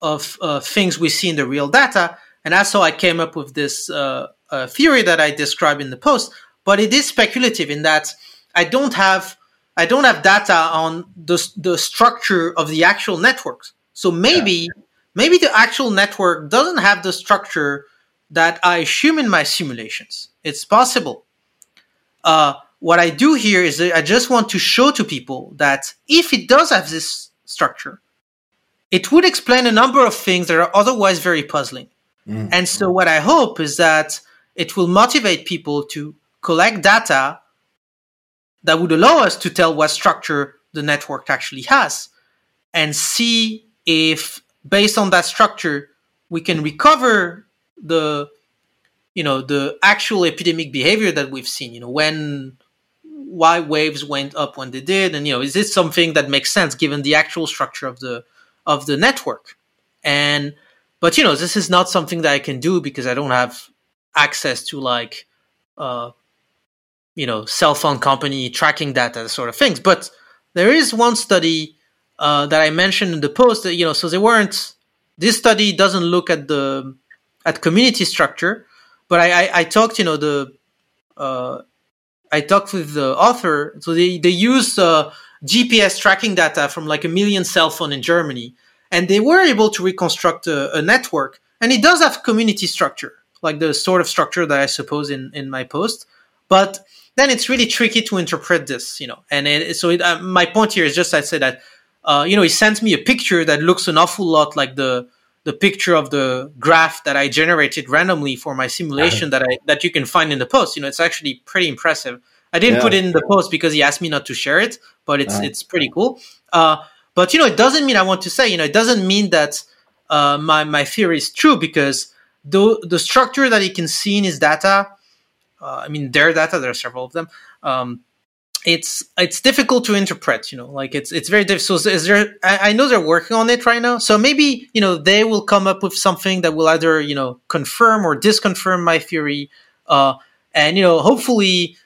of uh, things we see in the real data, and that's how I came up with this uh, uh, theory that I describe in the post. But it is speculative in that I don't have I don't have data on the the structure of the actual networks. So maybe yeah. maybe the actual network doesn't have the structure that I assume in my simulations. It's possible. Uh, what I do here is I just want to show to people that if it does have this structure, it would explain a number of things that are otherwise very puzzling. Mm. And so what I hope is that it will motivate people to collect data that would allow us to tell what structure the network actually has and see if based on that structure we can recover the you know the actual epidemic behavior that we've seen you know when why waves went up when they did and you know is this something that makes sense given the actual structure of the of the network? And but you know this is not something that i can do because i don't have access to like uh you know cell phone company tracking data sort of things. But there is one study uh, that i mentioned in the post that you know so they weren't this study doesn't look at the at community structure but i i, I talked you know the uh, i talked with the author so they they use uh, gps tracking data from like a million cell phone in germany and they were able to reconstruct a, a network and it does have community structure like the sort of structure that i suppose in in my post but then it's really tricky to interpret this, you know. And it, so it, uh, my point here is just I said that, uh, you know, he sent me a picture that looks an awful lot like the the picture of the graph that I generated randomly for my simulation uh-huh. that I that you can find in the post. You know, it's actually pretty impressive. I didn't yeah. put it in the post because he asked me not to share it, but it's uh-huh. it's pretty cool. Uh, but you know, it doesn't mean I want to say. You know, it doesn't mean that uh, my my theory is true because the the structure that he can see in his data uh, I mean, their data. There are several of them. Um, it's it's difficult to interpret. You know, like it's it's very difficult. So is there? I, I, know they're working on it right now. So maybe you know they will come up with something that will either you know confirm or disconfirm my theory. Uh, and you know, hopefully,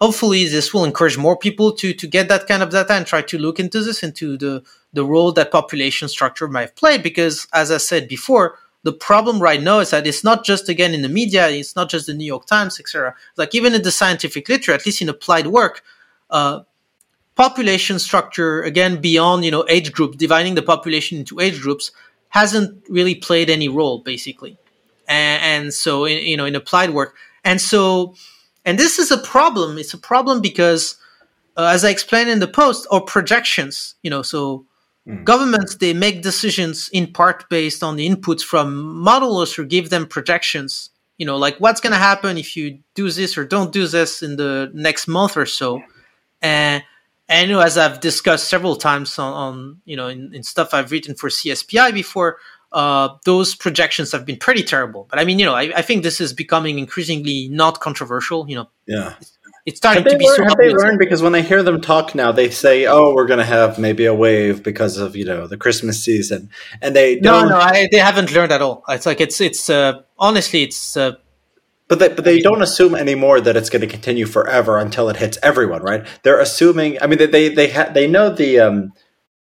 hopefully this will encourage more people to to get that kind of data and try to look into this into the the role that population structure might have played. Because as I said before, the problem right now is that it's not just again in the media, it's not just the New York Times, etc. Like even in the scientific literature, at least in applied work, uh, population structure again beyond you know age group, dividing the population into age groups, hasn't really played any role basically, and, and so in, you know in applied work, and so and this is a problem. It's a problem because, uh, as I explained in the post, or projections, you know, so Mm. Governments they make decisions in part based on the inputs from modelers who give them projections. You know, like what's going to happen if you do this or don't do this in the next month or so. And and know, as I've discussed several times on, on you know in, in, stuff I've written for CSPI before, uh, those projections have been pretty terrible. But I mean, you know, I, I think this is becoming increasingly not controversial. You know, yeah, it's starting to be learned, so have they learned because when I hear them talk now, they say, "Oh, we're going to have maybe a wave because of you know the Christmas season," and they don't. No, no, I, they haven't learned at all. It's like it's it's uh, honestly it's. Uh, but they, but they don't assume anymore that it's going to continue forever until it hits everyone, right? They're assuming. I mean, they they they, ha- they know the um,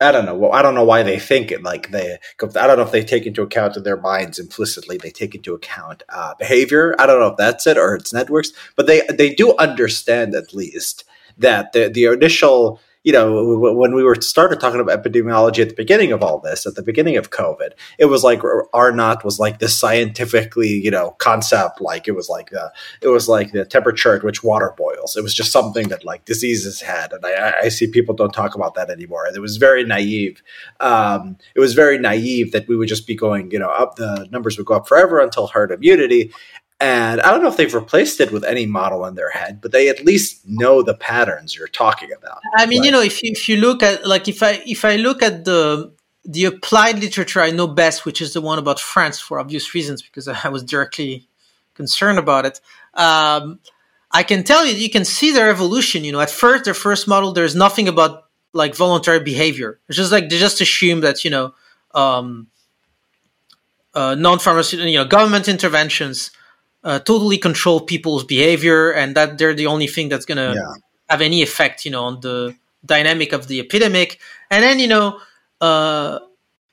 I don't know. Well, I don't know why they think it like they. I don't know if they take into account in their minds implicitly. They take into account uh, behavior. I don't know if that's it or it's networks, but they they do understand at least that the the initial you know, when we were started talking about epidemiology at the beginning of all this, at the beginning of COVID, it was like R naught was like this scientifically, you know, concept. Like it was like the, it was like the temperature at which water boils. It was just something that like diseases had, and I, I see people don't talk about that anymore. It was very naive. Um, it was very naive that we would just be going, you know, up the numbers would go up forever until herd immunity, and I don't know if they've replaced it with any model in their head, but they at least know the patterns you're talking about. I mean, like, you know, if you, if you look at like if I if I look at the the applied literature I know best, which is the one about France for obvious reasons, because I was directly concerned about it. Um, I can tell you, you can see their evolution. You know, at first, their first model, there's nothing about like voluntary behavior. It's just like they just assume that you know, um, uh, non-pharmaceutical, you know, government interventions uh, totally control people's behavior and that they're the only thing that's going to yeah. have any effect, you know, on the dynamic of the epidemic. And then, you know, uh,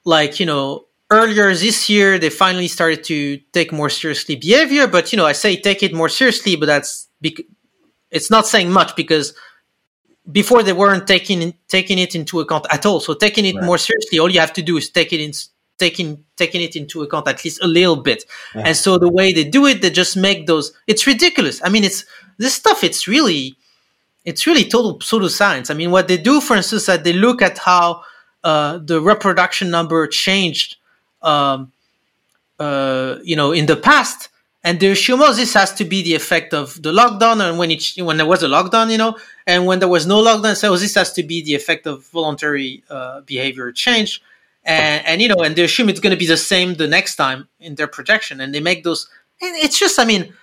like, you know, earlier this year, they finally started to take more seriously behavior. But, you know, I say take it more seriously, but that's, bec- it's not saying much because before they weren't taking taking it into account at all. So taking it right. more seriously, all you have to do is take it in taking taking it into account at least a little bit. Yeah. And so the way they do it, they just make those. It's ridiculous. I mean, it's this stuff. It's really, it's really total pseudoscience. I mean, what they do, for instance, that they look at how uh, the reproduction number changed, um, uh, you know, in the past and the this has to be the effect of the lockdown and when it when there was a lockdown you know and when there was no lockdown so this has to be the effect of voluntary uh, behavior change and and you know and they assume it's going to be the same the next time in their projection and they make those and it's just i mean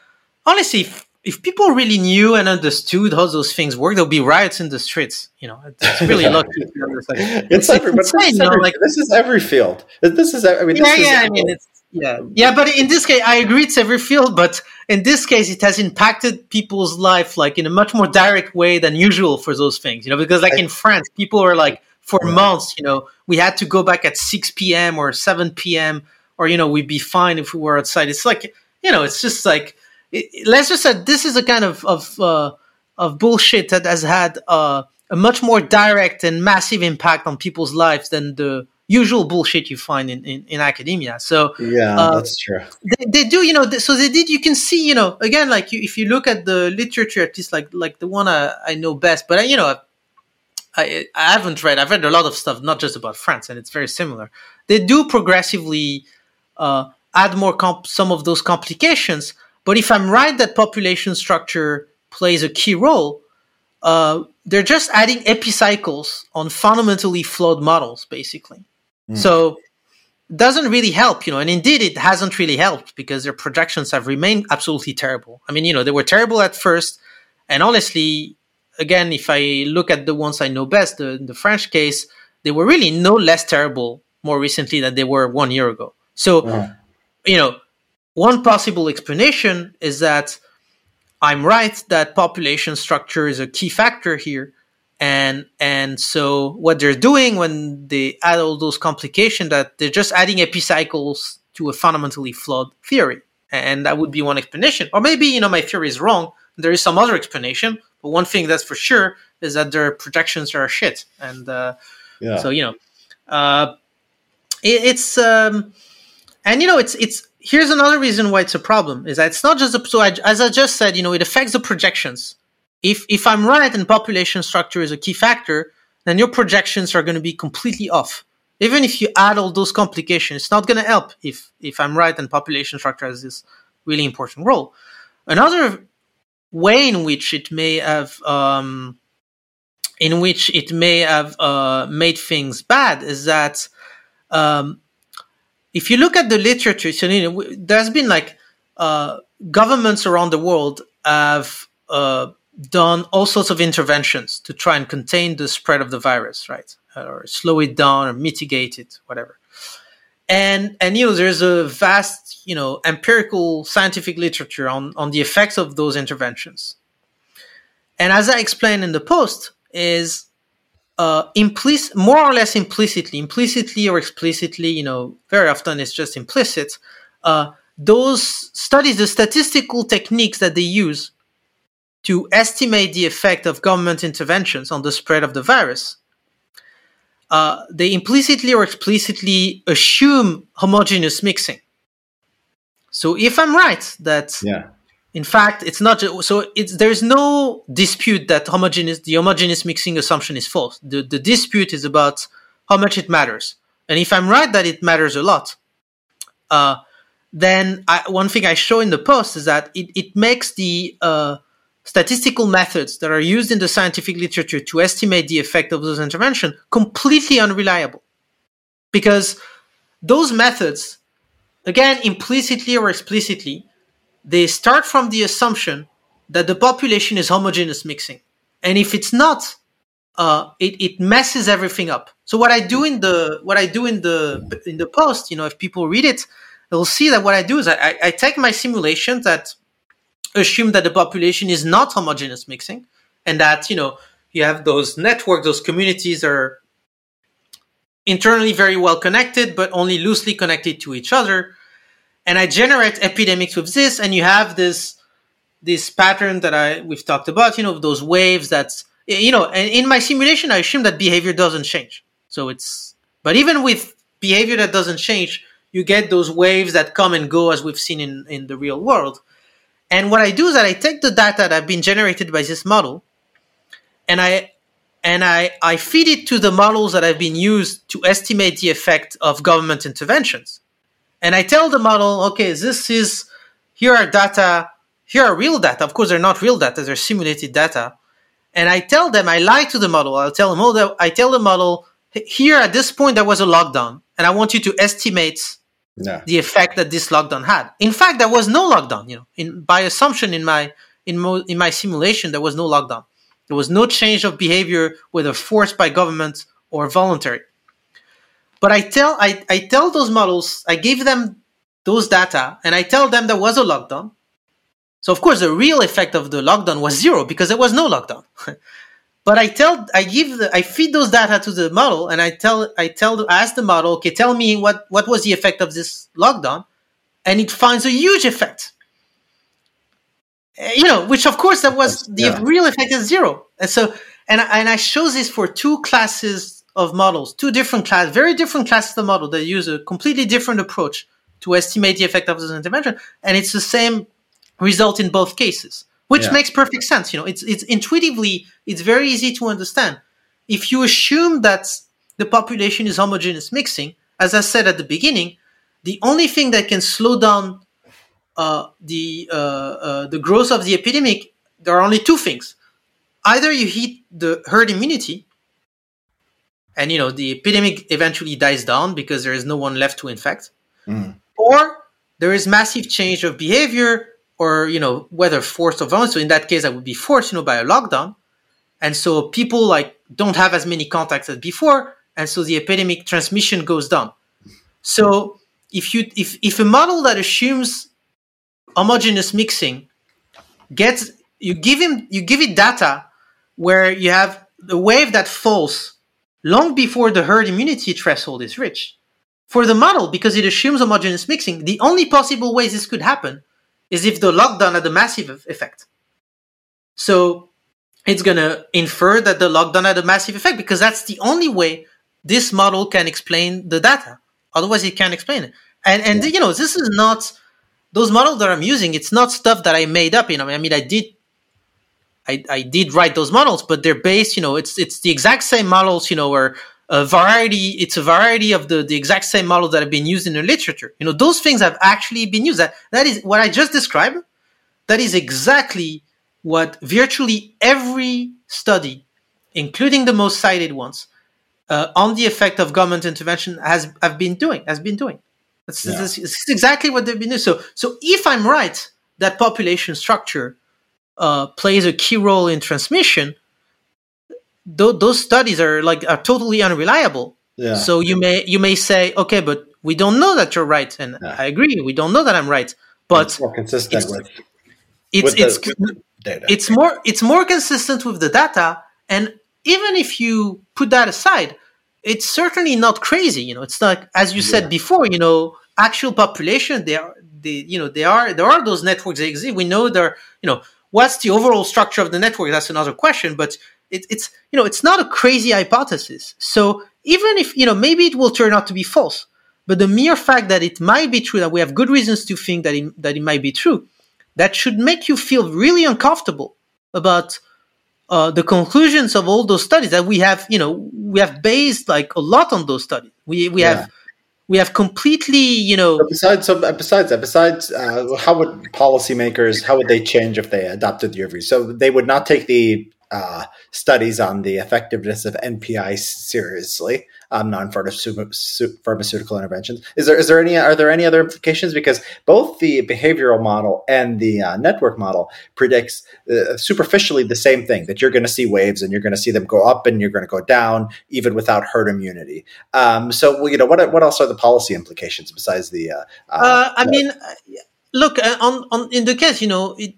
honestly if, if people really knew and understood how those things work, there'll be riots in the streets. You know, it's really lucky. it's, like, it's, it's every, insane, this, is every, like, this is every field. This is, I mean, yeah, yeah. I mean, it's yeah, yeah, but in this case, I agree it's every field, but in this case, it has impacted people's life like in a much more direct way than usual for those things. You know, because like in France, people are like for months, you know, we had to go back at six p.m. or seven p.m. or you know, we'd be fine if we were outside. It's like you know, it's just like it, let's just say this is a kind of of uh, of bullshit that has had uh, a much more direct and massive impact on people's lives than the usual bullshit you find in, in, in academia. So yeah, uh, that's true. They, they do, you know. So they did. You can see, you know, again, like you, if you look at the literature, at least like like the one I, I know best, but I, you know, I I haven't read. I've read a lot of stuff, not just about France, and it's very similar. They do progressively uh, add more comp- some of those complications. But if I'm right that population structure plays a key role, uh, they're just adding epicycles on fundamentally flawed models, basically. Mm. So doesn't really help, you know, and indeed it hasn't really helped because their projections have remained absolutely terrible. I mean, you know, they were terrible at first, and honestly, again, if I look at the ones I know best, the, the French case, they were really no less terrible more recently than they were one year ago. So, yeah. you know, one possible explanation is that I'm right that population structure is a key factor here, and and so what they're doing when they add all those complications that they're just adding epicycles to a fundamentally flawed theory. And that would be one explanation. Or maybe you know my theory is wrong. There is some other explanation but one thing that's for sure is that their projections are shit and uh, yeah. so you know uh, it, it's um, and you know it's it's here's another reason why it's a problem is that it's not just a, so I, as i just said you know it affects the projections if if I'm right and population structure is a key factor, then your projections are going to be completely off. Even if you add all those complications, it's not going to help if if I'm right and population structure has this really important role. Another way in which it may have um, in which it may have uh, made things bad is that um, if you look at the literature, so, you know, there's been like uh, governments around the world have uh, done all sorts of interventions to try and contain the spread of the virus, right? Or slow it down or mitigate it, whatever. And and you know, there's a vast, you know, empirical scientific literature on, on the effects of those interventions. And as I explained in the post, is uh, implicit, more or less implicitly, implicitly or explicitly, you know, very often it's just implicit. Uh, those studies, the statistical techniques that they use to estimate the effect of government interventions on the spread of the virus, uh, they implicitly or explicitly assume homogeneous mixing. So if I'm right that yeah. in fact it's not so it's there's no dispute that homogeneous the homogeneous mixing assumption is false. The the dispute is about how much it matters. And if I'm right that it matters a lot, uh, then I, one thing I show in the post is that it, it makes the uh, statistical methods that are used in the scientific literature to estimate the effect of those interventions completely unreliable. Because those methods, again, implicitly or explicitly, they start from the assumption that the population is homogeneous mixing. And if it's not, uh, it, it messes everything up. So what I do in the what I do in the in the post, you know, if people read it, they'll see that what I do is I, I take my simulation that assume that the population is not homogeneous mixing and that, you know, you have those networks, those communities are internally very well connected, but only loosely connected to each other. And I generate epidemics with this, and you have this this pattern that I we've talked about, you know, those waves that's you know, and in my simulation I assume that behavior doesn't change. So it's but even with behavior that doesn't change, you get those waves that come and go as we've seen in, in the real world. And what I do is that I take the data that have been generated by this model and I and I, I feed it to the models that have been used to estimate the effect of government interventions. And I tell the model, okay, this is here are data, here are real data. Of course, they're not real data, they're simulated data. And I tell them, I lie to the model. I'll tell them, oh, I tell the model, here at this point there was a lockdown, and I want you to estimate no. the effect that this lockdown had. In fact, there was no lockdown. You know, in by assumption in my in, mo- in my simulation, there was no lockdown. There was no change of behavior, whether forced by government or voluntary. But I tell I, I tell those models, I give them those data, and I tell them there was a lockdown. So of course, the real effect of the lockdown was zero because there was no lockdown. but I tell, I give, the, I feed those data to the model, and I tell, I tell, I ask the model, okay, tell me what what was the effect of this lockdown, and it finds a huge effect. Uh, you know, which of course that was the yeah. real effect is zero. And so, and I, and I show this for two classes of models, two different class, very different classes of the model that use a completely different approach to estimate the effect of this intervention, and it's the same result in both cases, which yeah. makes perfect sense. You know, it's it's intuitively it's very easy to understand. If you assume that the population is homogeneous mixing, as I said at the beginning, the only thing that can slow down uh, the uh, uh, the growth of the epidemic, there are only two things: either you hit the herd immunity, and you know the epidemic eventually dies down because there is no one left to infect, mm. or there is massive change of behavior, or you know whether forced or voluntary. So in that case, I would be forced, you know, by a lockdown, and so people like don't have as many contacts as before, and so the epidemic transmission goes down. So if you if if a model that assumes homogeneous mixing gets you give him you give it data where you have the wave that falls long before the herd immunity threshold is reached. For the model, because it assumes homogeneous mixing, the only possible ways this could happen is if the lockdown had a massive effect. So it's going to infer that the lockdown had a massive effect because that's the only way this model can explain the data. Otherwise, it can't explain it. And and yeah. you know, this is not those models that I'm using, it's not stuff that I made up. You know, I mean, I did, I, I did write those models, but they're based. You know, it's it's the exact same models. You know, or a variety. It's a variety of the the exact same models that have been used in the literature. You know, those things have actually been used. That that is what I just described. That is exactly what virtually every study, including the most cited ones, uh, on the effect of government intervention has have been doing. Has been doing. That's, yeah. that's, that's, exactly what they've been doing. So, so if I'm right that population structure uh, plays a key role in transmission, th- those studies are like are totally unreliable. Yeah. So you may you may say, okay, but we don't know that you're right, and yeah. I agree, we don't know that I'm right. But it's more consistent it's, with it's with it's the, data. It's more it's more consistent with the data, and even if you put that aside, it's certainly not crazy. You know, it's not as you yeah. said before. You know, actual population, they are, they, you know, they are there are those networks that exist. We know there, you know, what's the overall structure of the network? That's another question, but it, it's you know, it's not a crazy hypothesis. So even if you know, maybe it will turn out to be false, but the mere fact that it might be true, that we have good reasons to think that it, that it might be true, that should make you feel really uncomfortable about uh, the conclusions of all those studies that we have, you know, we have based like a lot on those studies. We we yeah. have we have completely, you know. But besides, so besides that, besides, uh, how would policymakers how would they change if they adopted your view? So they would not take the uh, studies on the effectiveness of NPI seriously, um, non-pharmaceutical interventions. Is there is there any are there any other implications? Because both the behavioral model and the uh, network model predicts uh, superficially the same thing that you're going to see waves and you're going to see them go up and you're going to go down even without herd immunity. Um, so well, you know what what else are the policy implications besides the? Uh, uh, I mean, look on on in the case you know. It,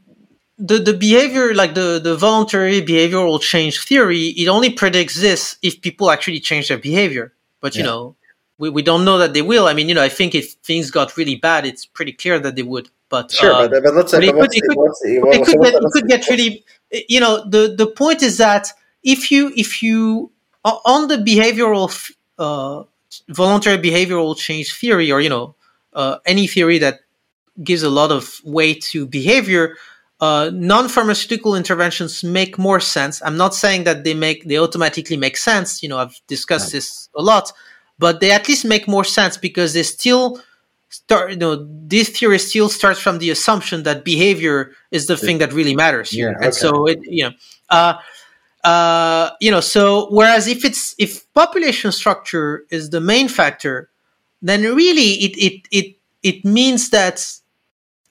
the, the behavior, like the, the voluntary behavioral change theory, it only predicts this if people actually change their behavior. But, you yeah. know, we, we don't know that they will. I mean, you know, I think if things got really bad, it's pretty clear that they would. But sure, uh, but, but, let's say, but it could, get, really, you know, the, the point is that if you, if you, on the behavioral, uh, voluntary behavioral change theory, or, you know, uh, any theory that gives a lot of weight to behavior, uh, non-pharmaceutical interventions make more sense. I'm not saying that they make they automatically make sense. You know, I've discussed right. this a lot, but they at least make more sense because they still start. You know, this theory still starts from the assumption that behavior is the thing that really matters here, yeah, okay. and so it you know. Uh, uh, you know, so whereas if it's if population structure is the main factor, then really it it it it means that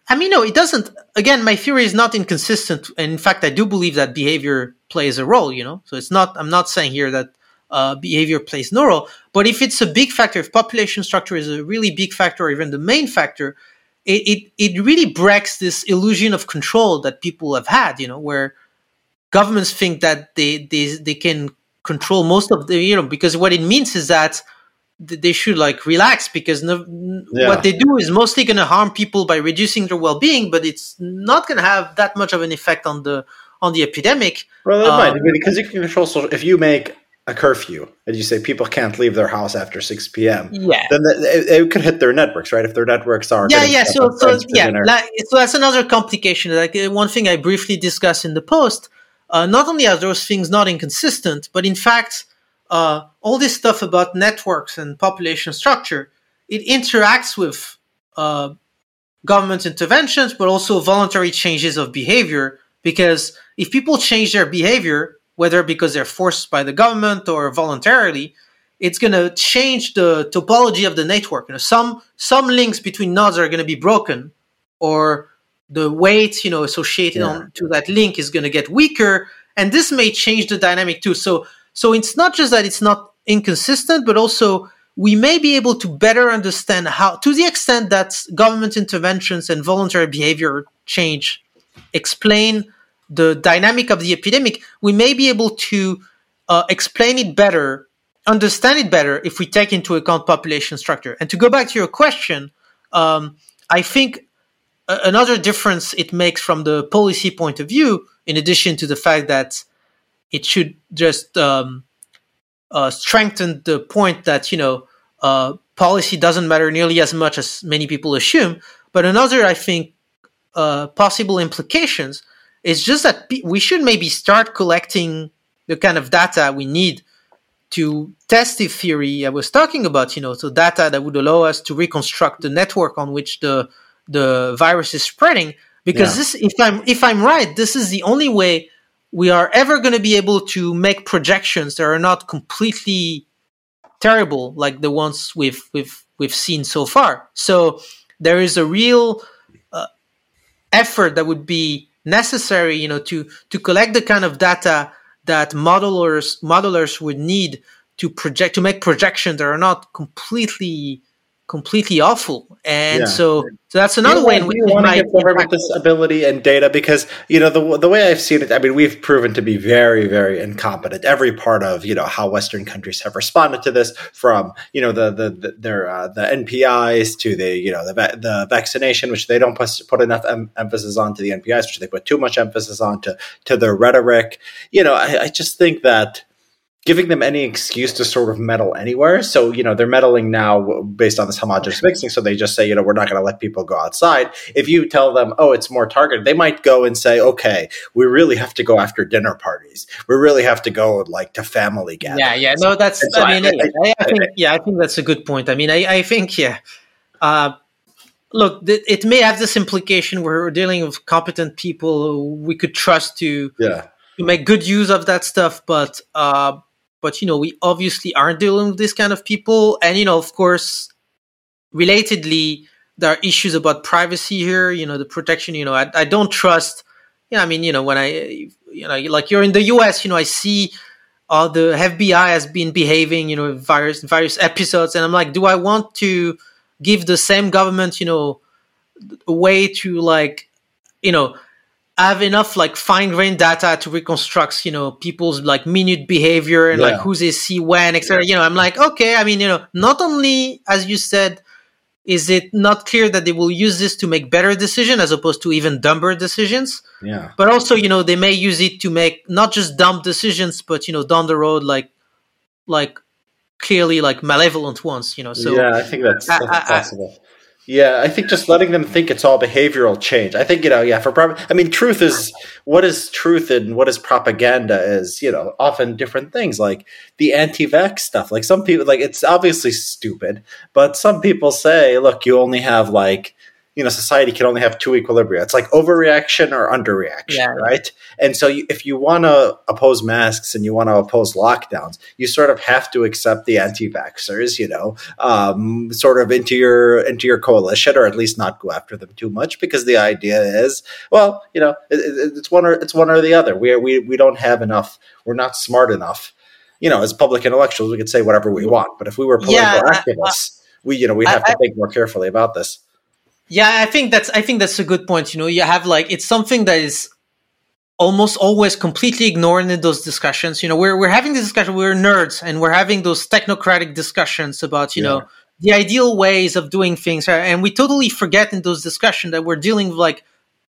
I mean, no, it doesn't. Again, my theory is not inconsistent. And in fact, I do believe that behavior plays a role, you know? So it's not, I'm not saying here that uh, behavior plays no role. But if it's a big factor, if population structure is a really big factor, or even the main factor, it, it, it really breaks this illusion of control that people have had, you know, where governments think that they, they, they can control most of the, you know, because what it means is that they should like relax because no, yeah. what they do is mostly going to harm people by reducing their well-being but it's not going to have that much of an effect on the on the epidemic. Well it um, might because you can control social if you make a curfew and you say people can't leave their house after 6 p.m yeah. then it, it, could hit their networks right? If their networks are yeah yeah so so yeah like, so that's another complication like uh, one thing i briefly discussed in the post uh, not only are those things not inconsistent but in fact uh, all this stuff about networks and population structure, it interacts with uh, government interventions, but also voluntary changes of behavior. Because if people change their behavior, whether because they're forced by the government or voluntarily, it's going to change the topology of the network. You know, some some links between nodes are going to be broken, or the weight you know associated yeah. on to that link is going to get weaker, and this may change the dynamic too. So so it's not just that it's not inconsistent, but also we may be able to better understand how, to the extent that government interventions and voluntary behavior change explain the dynamic of the epidemic, we may be able to uh, explain it better, understand it better if we take into account population structure. And to go back to your question, um, I think another difference it makes from the policy point of view, in addition to the fact that it should just um, uh, strengthen the point that you know uh, policy doesn't matter nearly as much as many people assume. But another, I think, uh, possible implications is just that we should maybe start collecting the kind of data we need to test the theory I was talking about. You know, so data that would allow us to reconstruct the network on which the the virus is spreading. Because yeah. this, if I'm if I'm right, this is the only way we are ever going to be able to make projections that are not completely terrible like the ones we've we've we've seen so far. So there is a real uh, effort that would be necessary, you know, to to collect the kind of data that modelers modelers would need to project to make projections that are not completely completely awful. And yeah. so, so that's another you way in which you want to give government this ability and data because you know the the way I've seen it. I mean, we've proven to be very very incompetent. Every part of you know how Western countries have responded to this, from you know the the, the their uh, the NPIs to the you know the the vaccination, which they don't put, put enough em- emphasis on to the NPIs, which they put too much emphasis on to to their rhetoric. You know, I, I just think that giving them any excuse to sort of meddle anywhere. So, you know, they're meddling now based on this homogenous mixing. So they just say, you know, we're not going to let people go outside. If you tell them, oh, it's more targeted, they might go and say, okay, we really have to go after dinner parties. We really have to go like to family gatherings. Yeah, yeah. No, that's, so I mean, I, I, I, think, yeah, I think that's a good point. I mean, I, I think, yeah. Uh, look, th- it may have this implication where we're dealing with competent people we could trust to yeah to make good use of that stuff, but uh, but you know we obviously aren't dealing with this kind of people, and you know of course, relatedly, there are issues about privacy here. You know the protection. You know I, I don't trust. Yeah, I mean you know when I you know like you're in the U.S. You know I see. Uh, the FBI has been behaving, you know, various various episodes, and I'm like, do I want to give the same government, you know, a way to like, you know, have enough like fine grained data to reconstruct, you know, people's like minute behavior and yeah. like who they see when, etc. Yeah. You know, I'm like, okay, I mean, you know, not only as you said, is it not clear that they will use this to make better decisions as opposed to even dumber decisions? Yeah. But also, you know, they may use it to make not just dumb decisions, but you know, down the road, like, like clearly like malevolent ones. You know, so yeah, I think that's, that's I, possible. I, yeah, I think just letting them think it's all behavioral change. I think you know, yeah. For pro- I mean, truth is what is truth and what is propaganda is you know often different things. Like the anti-vax stuff. Like some people, like it's obviously stupid, but some people say, look, you only have like you know society can only have two equilibria. It's like overreaction or underreaction yeah. right? And so you, if you want to oppose masks and you want to oppose lockdowns you sort of have to accept the anti-vaxxers you know um, sort of into your into your coalition or at least not go after them too much because the idea is well you know it, it, it's one or it's one or the other. We, are, we we don't have enough we're not smart enough you know as public intellectuals we could say whatever we want but if we were political yeah, activists I, we you know we have I, to think more carefully about this yeah, I think that's I think that's a good point. You know, you have like it's something that is almost always completely ignored in those discussions. You know, we're we're having this discussion, we're nerds and we're having those technocratic discussions about, you yeah. know, the ideal ways of doing things. Uh, and we totally forget in those discussions that we're dealing with like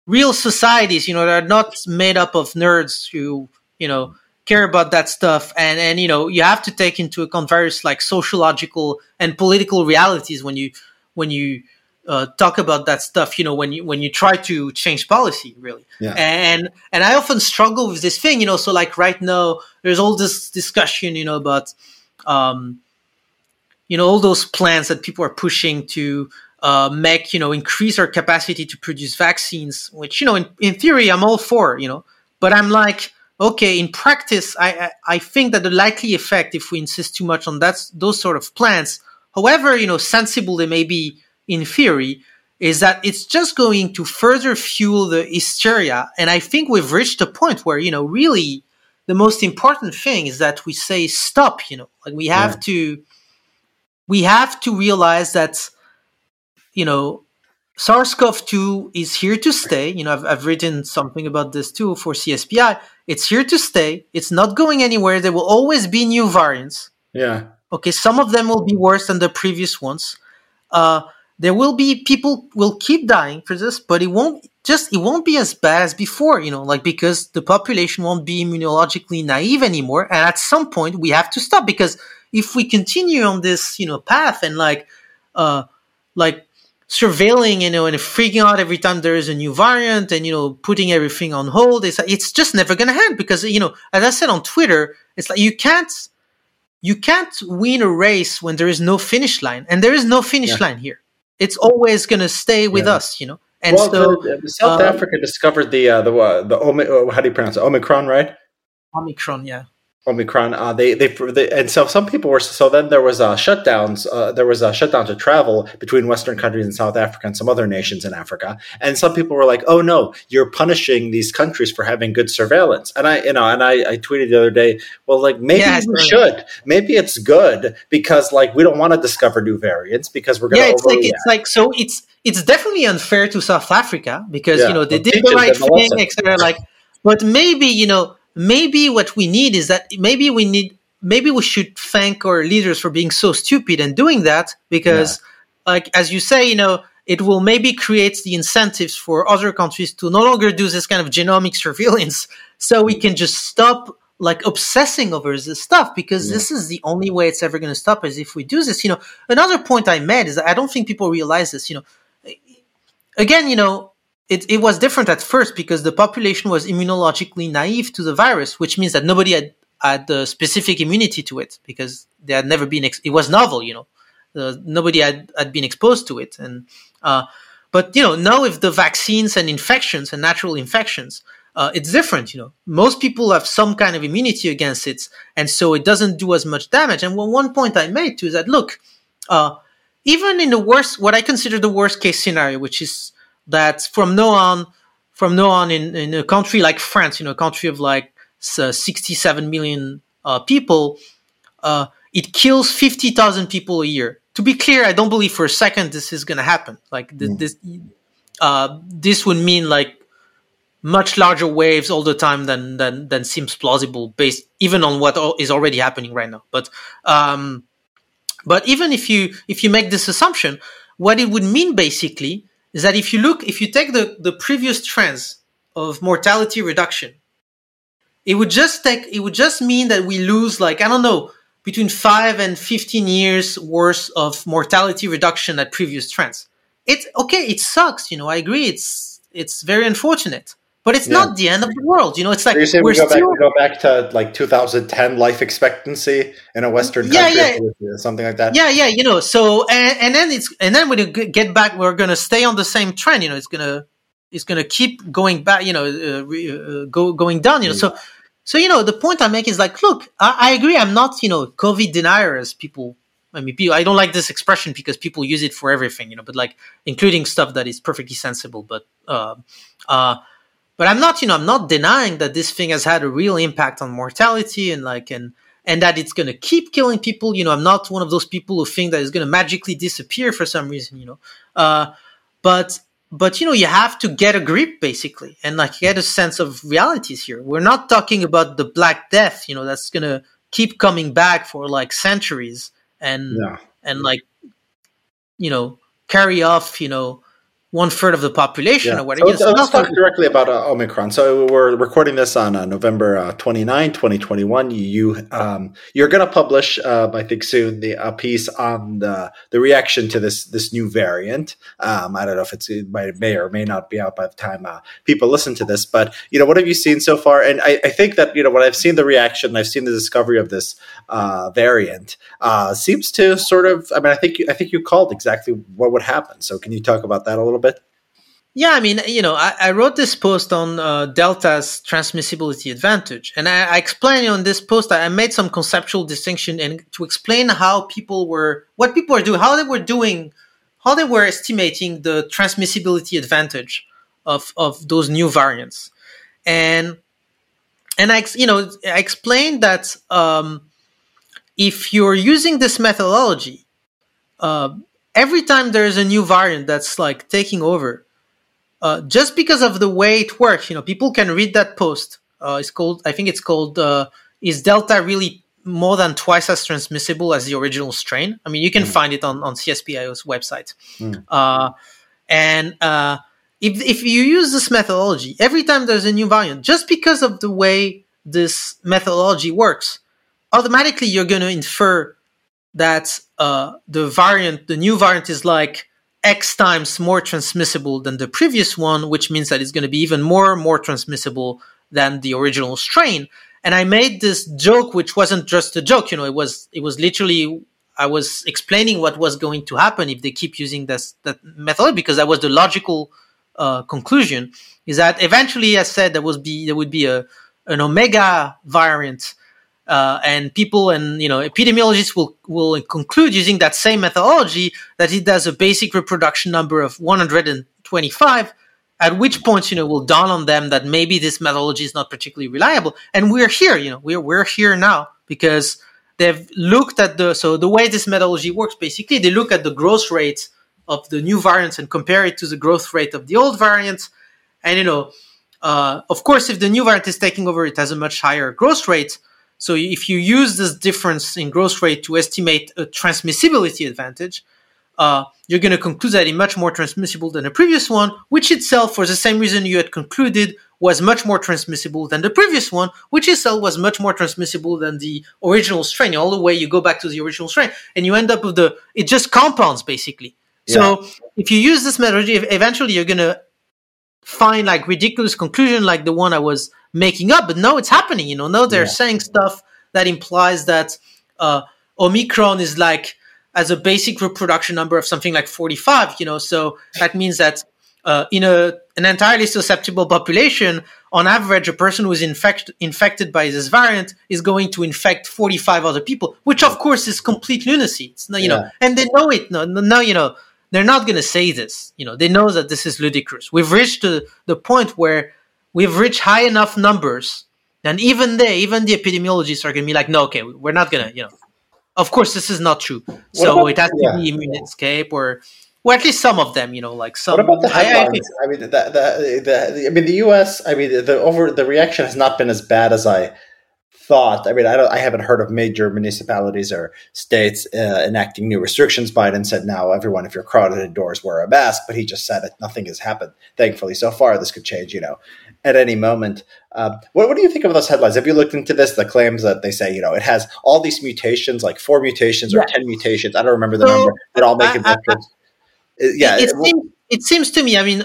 real societies, you know, that are not made up of nerds who, you know, care about that stuff and and you know you have to take into account various like sociological and political realities when you when you uh, talk about that stuff you know when you when you try to change policy really yeah. and and i often struggle with this thing you know so like right now there's all this discussion you know about um you know all those plans that people are pushing to uh, make you know increase our capacity to produce vaccines which you know in, in theory i'm all for you know but i'm like okay in practice I, I i think that the likely effect if we insist too much on that those sort of plans however you know sensible they may be in theory is that it's just going to further fuel the hysteria. And I think we've reached a point where, you know, really the most important thing is that we say stop, you know, like we have yeah. to, we have to realize that, you know, SARS-CoV-2 is here to stay. You know, I've, I've written something about this too for CSPI. It's here to stay. It's not going anywhere. There will always be new variants. Yeah. Okay. Some of them will be worse than the previous ones. Uh, there will be people will keep dying for this, but it won't just it won't be as bad as before, you know, like because the population won't be immunologically naive anymore. And at some point we have to stop because if we continue on this, you know, path and like uh like surveilling, you know, and freaking out every time there is a new variant and, you know, putting everything on hold, it's, it's just never going to end because, you know, as I said on Twitter, it's like you can't, you can't win a race when there is no finish line and there is no finish yeah. line here it's always going to stay with yeah. us, you know. And well, so the, the South uh, Africa discovered the uh, the uh, the Omi- how do you pronounce it? Omicron, right? Omicron, yeah. Omicron. Uh, they, they, they and so some people were so then there was uh, shutdowns. Uh, there was a shutdown to travel between Western countries and South Africa and some other nations in Africa. And some people were like, "Oh no, you're punishing these countries for having good surveillance." And I, you know, and I, I tweeted the other day, well, like maybe yeah, we should. Maybe it's good because like we don't want to discover new variants because we're going to. Yeah, it's like it's like so it's it's definitely unfair to South Africa because yeah, you know they did the right thing, etc. Like, but maybe you know maybe what we need is that maybe we need maybe we should thank our leaders for being so stupid and doing that because yeah. like as you say you know it will maybe create the incentives for other countries to no longer do this kind of genomic surveillance so we can just stop like obsessing over this stuff because yeah. this is the only way it's ever going to stop is if we do this you know another point i made is that i don't think people realize this you know again you know it, it was different at first because the population was immunologically naive to the virus, which means that nobody had, had the specific immunity to it because they had never been, ex- it was novel, you know, uh, nobody had, had been exposed to it. And, uh, but, you know, now with the vaccines and infections and natural infections, uh, it's different. You know, most people have some kind of immunity against it, and so it doesn't do as much damage. And one point I made too is that look, uh, even in the worst, what I consider the worst case scenario, which is that from now on, from now on, in, in a country like France, you know, a country of like uh, 67 million uh, people, uh, it kills 50,000 people a year. To be clear, I don't believe for a second this is going to happen. Like th- mm. this, uh, this would mean like much larger waves all the time than than than seems plausible based even on what is already happening right now. But um, but even if you if you make this assumption, what it would mean basically is that if you look if you take the the previous trends of mortality reduction, it would just take it would just mean that we lose like I don't know between five and fifteen years worth of mortality reduction at previous trends. It's okay. It sucks, you know. I agree. It's it's very unfortunate but it's yeah. not the end of the world. You know, it's like so we're we go, still... back, we go back to like 2010 life expectancy in a Western yeah, country, yeah. something like that. Yeah, yeah. You know, so and, and then it's and then when you get back, we're gonna stay on the same trend. You know, it's gonna it's gonna keep going back. You know, uh, uh, go going down. You know, so so you know the point I make is like, look, I, I agree. I'm not you know COVID denier as people I mean, I don't like this expression because people use it for everything, you know, but like including stuff that is perfectly sensible. But uh, uh, but I'm not, you know, I'm not denying that this thing has had a real impact on mortality and like and and that it's going to keep killing people. You know, I'm not one of those people who think that it's going to magically disappear for some reason. You know, uh, but but you know, you have to get a grip basically and like get a sense of realities here. We're not talking about the Black Death. You know, that's going to keep coming back for like centuries and yeah. and like you know carry off you know one third of the population yeah. or whatever. So, let's talk directly about uh, Omicron. So we're recording this on uh, November uh, 29, 2021. You um, you're going to publish, uh, I think, soon the a piece on the the reaction to this this new variant. Um, I don't know if it's it might, may or may not be out by the time uh, people listen to this, but you know, what have you seen so far? And I, I think that you know when I've seen the reaction, I've seen the discovery of this uh, variant seems to sort of. I mean, I think you, I think you called exactly what would happen. So can you talk about that a little bit? Yeah, I mean, you know, I, I wrote this post on uh, Delta's transmissibility advantage, and I, I explained on this post I made some conceptual distinction and to explain how people were, what people are doing, how they were doing, how they were estimating the transmissibility advantage of of those new variants, and and I, you know, I explained that um, if you're using this methodology, uh, every time there's a new variant that's like taking over uh, just because of the way it works, you know, people can read that post. Uh, it's called, I think it's called, uh, is Delta really more than twice as transmissible as the original strain? I mean, you can mm. find it on, on CSPIO's website. Mm. and uh, if, if you use this methodology, every time there's a new variant, just because of the way this methodology works, automatically you're going to infer that uh, the variant, the new variant is like X times more transmissible than the previous one, which means that it's going to be even more more transmissible than the original strain. And I made this joke, which wasn't just a joke. You know, it was it was literally I was explaining what was going to happen if they keep using this that method because that was the logical uh, conclusion. Is that eventually, I said, there was be there would be a an omega variant uh, and people and you know epidemiologists will will conclude using that same methodology that it has a basic reproduction number of 125 at which point you know will dawn on them that maybe this methodology is not particularly reliable. And we're here you know we're we're here now because they've looked at the so the way this methodology works basically they look at the growth rate of the new variants and compare it to the growth rate of the old variants. And you know uh, of course if the new variant is taking over it has a much higher growth rate so if you use this difference in growth rate to estimate a transmissibility advantage, uh, you're going to conclude that it's much more transmissible than the previous one, which itself, for the same reason you had concluded, was much more transmissible than the previous one, which itself was much more transmissible than the original strain. All the way you go back to the original strain, and you end up with the it just compounds basically. Yeah. So if you use this methodology, eventually you're going to find like ridiculous conclusion like the one I was making up, but no, it's happening. You know, no, they're yeah. saying stuff that implies that uh, Omicron is like as a basic reproduction number of something like 45. You know, so that means that uh, in a an entirely susceptible population, on average, a person who is infect- infected by this variant is going to infect 45 other people, which of course is complete lunacy. It's not, you yeah. know, and they know it. No, no, you know, they're not going to say this. You know, they know that this is ludicrous. We've reached the, the point where we've reached high enough numbers, and even they, even the epidemiologists are going to be like, no, okay, we're not going to, you know, of course, this is not true. What so about, it has to yeah. be immune escape or well, at least some of them, you know, like some. What about the headlines? I, I, mean, the, the, the, I mean, the U.S. I mean, the over the reaction has not been as bad as I thought. I mean, I, I haven't heard of major municipalities or states uh, enacting new restrictions. Biden said now everyone, if you're crowded indoors, wear a mask. But he just said it. Nothing has happened. Thankfully, so far, this could change. You know, at any moment. Uh, what, what do you think of those headlines? Have you looked into this? The claims that they say, you know, it has all these mutations, like four mutations or ten mutations. I don't remember the so, number. That all make a difference yeah, it, it, seems, it seems to me. I mean,